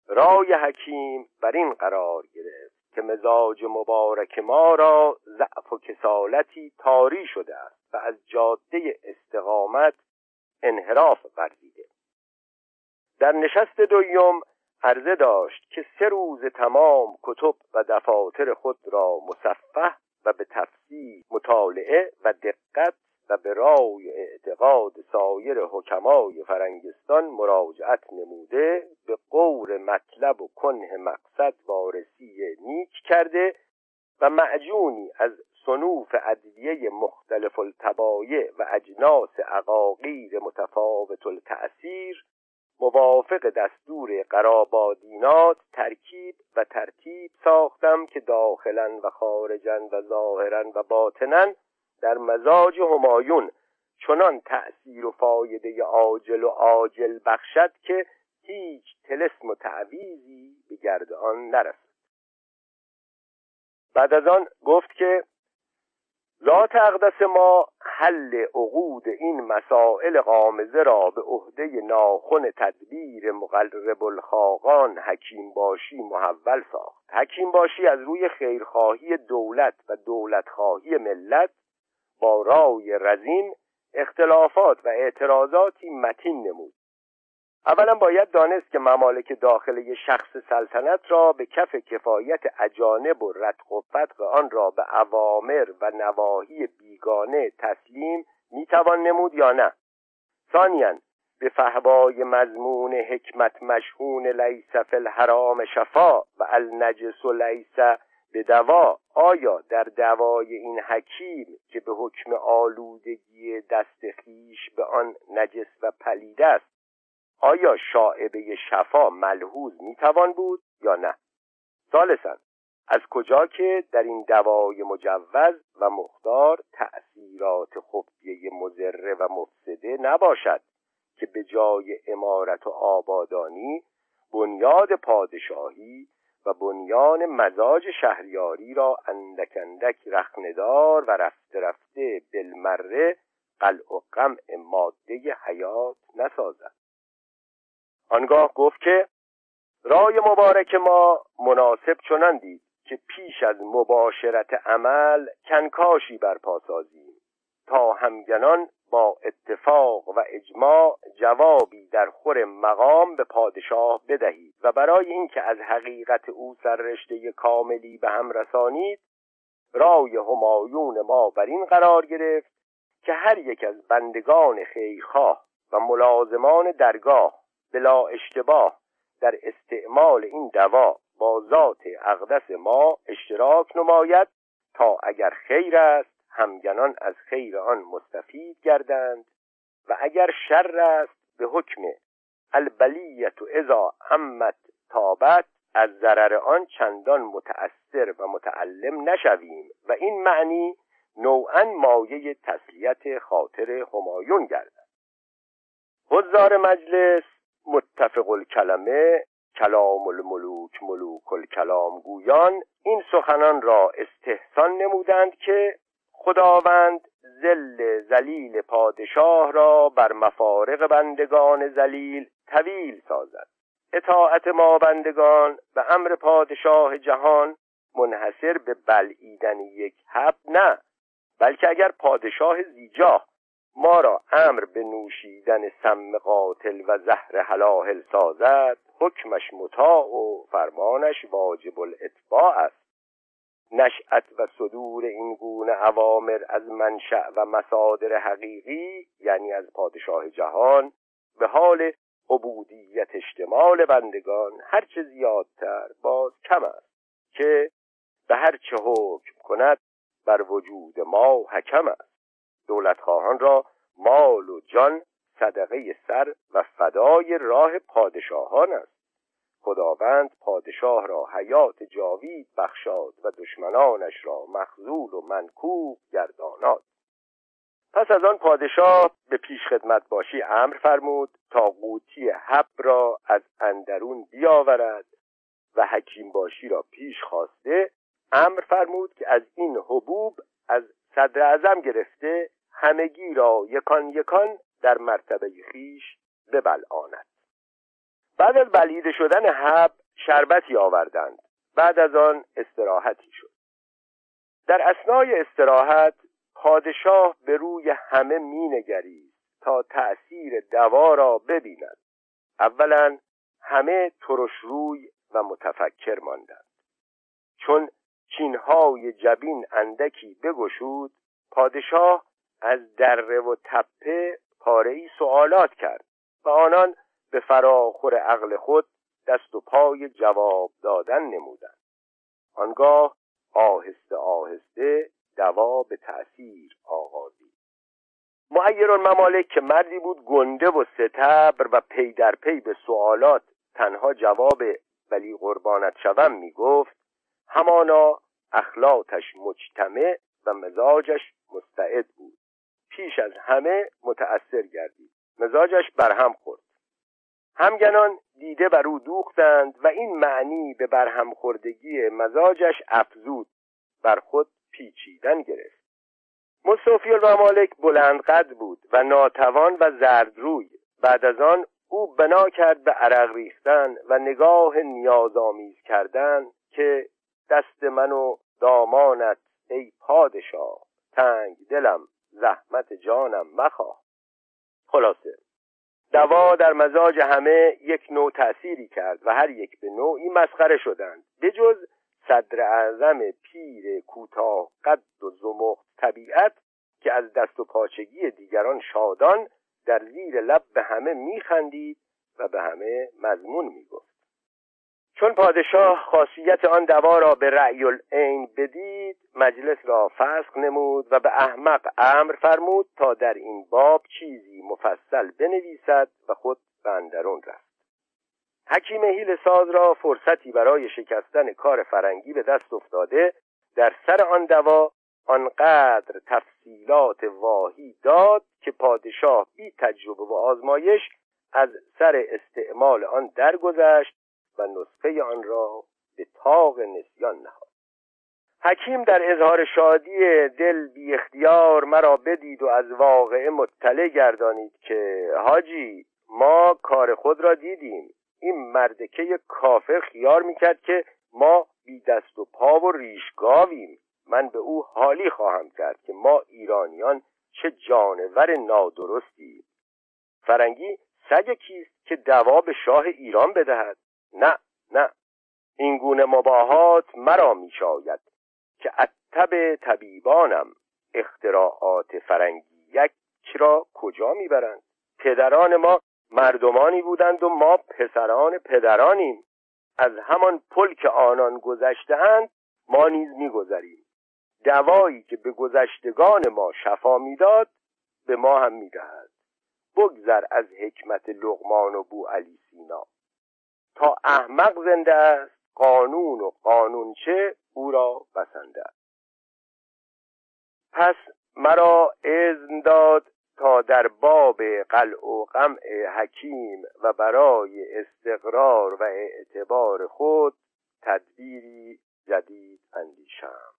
رای حکیم بر این قرار گرفت که مزاج مبارک ما را ضعف و کسالتی تاری شده است و از جاده استقامت انحراف ورزیده در نشست دویم عرضه داشت که سه روز تمام کتب و دفاتر خود را مصفح و به تفصیل مطالعه و دقت و به رای اعتقاد سایر حکمای فرنگستان مراجعت نموده به قور مطلب و کنه مقصد وارسی نیک کرده و معجونی از صنوف ادویه مختلف الطبایع و اجناس عقاقیر متفاوت التأثیر موافق دستور قرابادینات ترکیب و ترتیب ساختم که داخلا و خارجا و ظاهرا و باطنا در مزاج همایون چنان تأثیر و فایده عاجل و عاجل بخشد که هیچ تلسم و تعویزی به گرد آن نرسد. بعد از آن گفت که ذات اقدس ما حل عقود این مسائل قامزه را به عهده ناخن تدبیر مقرب الخاقان حکیم باشی محول ساخت. حکیم باشی از روی خیرخواهی دولت و دولتخواهی ملت با رای رزین اختلافات و اعتراضاتی متین نمود. اولا باید دانست که ممالک داخل شخص سلطنت را به کف کفایت اجانب و رتق و فتق آن را به عوامر و نواهی بیگانه تسلیم می‌توان نمود یا نه. ثانیا به فهوای مضمون حکمت مشهون لیس فی الحرام شفا و النجس لیس به دوا آیا در دوای این حکیم که به حکم آلودگی دست خیش به آن نجس و پلید است آیا شاعبه شفا ملحوظ می‌توان بود یا نه؟ ثالثا از کجا که در این دوای مجوز و مختار تأثیرات خفیه مزره و مفسده نباشد که به جای امارت و آبادانی بنیاد پادشاهی و بنیان مزاج شهریاری را اندک اندک رخندار و رفته رفته بالمره قلع و قمع ماده حیات نسازد. آنگاه گفت که رای مبارک ما مناسب چنان که پیش از مباشرت عمل کنکاشی برپا سازیم تا همگنان با اتفاق و اجماع جوابی در خور مقام به پادشاه بدهید و برای اینکه از حقیقت او سررشته کاملی به هم رسانید رای همایون ما بر این قرار گرفت که هر یک از بندگان خیرخواه و ملازمان درگاه بلا اشتباه در استعمال این دوا با ذات اقدس ما اشتراک نماید تا اگر خیر است همگنان از خیر آن مستفید گردند و اگر شر است به حکم البلیت و ازا عمت تابت از ضرر آن چندان متأثر و متعلم نشویم و این معنی نوعا مایه تسلیت خاطر همایون گردد. حضار مجلس متفق الکلمه کلام الملوک ملوک الکلام گویان این سخنان را استحسان نمودند که خداوند زل زلیل پادشاه را بر مفارق بندگان زلیل طویل سازد. اطاعت ما بندگان به امر پادشاه جهان منحصر به بلعیدن یک حب نه بلکه اگر پادشاه زیجاه ما را امر به نوشیدن سم قاتل و زهر حلاهل سازد حکمش مطاع و فرمانش واجب الاتباع است. نشأت و صدور این گونه عوامر از منشأ و مصادر حقیقی یعنی از پادشاه جهان به حال عبودیت اشتمال بندگان هرچه زیادتر باز کم است که به هر چه حکم کند بر وجود ما حکم است. دولتخواهان را مال و جان صدقه سر و فدای راه پادشاهان است. خداوند پادشاه را حیات جاوید بخشاد و دشمنانش را مخزول و منکوب گرداناد پس از آن پادشاه به پیش خدمت باشی امر فرمود تا قوطی حب را از اندرون بیاورد و حکیم باشی را پیش خواسته امر فرمود که از این حبوب از صدر اعظم گرفته همگی را یکان یکان در مرتبه خیش ببلعاند. بعد از بلیده شدن حب شربتی آوردند. بعد از آن استراحتی شد. در اسنای استراحت پادشاه به روی همه مینگرید تا تأثیر دوا را ببیند. اولا همه ترش روی و متفکر ماندند. چون چینهای جبین اندکی بگشود پادشاه از دره و تپه پاره سوالات کرد و آنان به فراخور عقل خود دست و پای جواب دادن نمودند. آنگاه آهسته آهسته دوا به تأثیر آغازید. معیر ممالک که مردی بود گنده و ستبر و پی در پی به سوالات تنها جواب ولی قربانت شوم می گفت همانا اخلاقش مجتمع و مزاجش مستعد بود. پیش از همه متأثر گردید. مزاجش برهم خورد. همگنان دیده بر او دوختند و این معنی به برهم خوردگی مزاجش افزود. بر خود پیچیدن گرفت. مصطفی الممالک بلند قد بود و ناتوان و زردروی بعد از آن او بنا کرد به عرق ریختن و نگاه نیازآمیز کردن که دست من و دامانت ای پادشاه تنگ دلم زحمت جانم مخواه. خلاصه دوا در مزاج همه یک نوع تأثیری کرد و هر یک به نوعی مسخره شدند بجز صدر اعظم پیر کوتاه قد و زمخت طبیعت که از دست و پاچگی دیگران شادان در زیر لب به همه میخندید و به همه مضمون می‌گفت. چون پادشاه خاصیت آن دوا را به رأی العین بدید مجلس را فسخ نمود و به احمق امر فرمود تا در این باب چیزی مفصل بنویسد و خود به اندرون رفت. حکیم هیل ساز را فرصتی برای شکستن کار فرنگی به دست افتاده در سر آن دوا آنقدر تفصیلات واهی داد که پادشاه بی تجربه و آزمایش از سر استعمال آن درگذشت و نسخه آن را به تاق نسیان نهاد. حکیم در اظهار شادی دل بی اختیار مرا بدید و از واقعه مطلع گردانید که حاجی ما کار خود را دیدیم. این مردکه کافر خیار می‌کرد که ما بی دست و پا و ریشگاویم. من به او حالی خواهم کرد که ما ایرانیان چه جانور نادرستی. فرنگی سگ کیست که دوا به شاه ایران بدهد؟ نه نه. این گونه مباهات مرا می شاید که اتب طبیبانم اختراعات فرنگی یک را کجا می‌برند؟ پدران ما مردمانی بودند و ما پسران پدرانیم. از همان پل که آنان گذشتهاند ما نیز میگذریم. دوایی که به گذشتگان ما شفا می‌داد به ما هم می‌دهد. بگذر از حکمت لغمان و بو علی سینا. تا احمق زنده است قانون و قانون چه او را بسنده است. پس مرا اذن داد تا در باب قلع و قمع حکیم و برای استقرار و اعتبار خود تدبیری جدید اندیشم.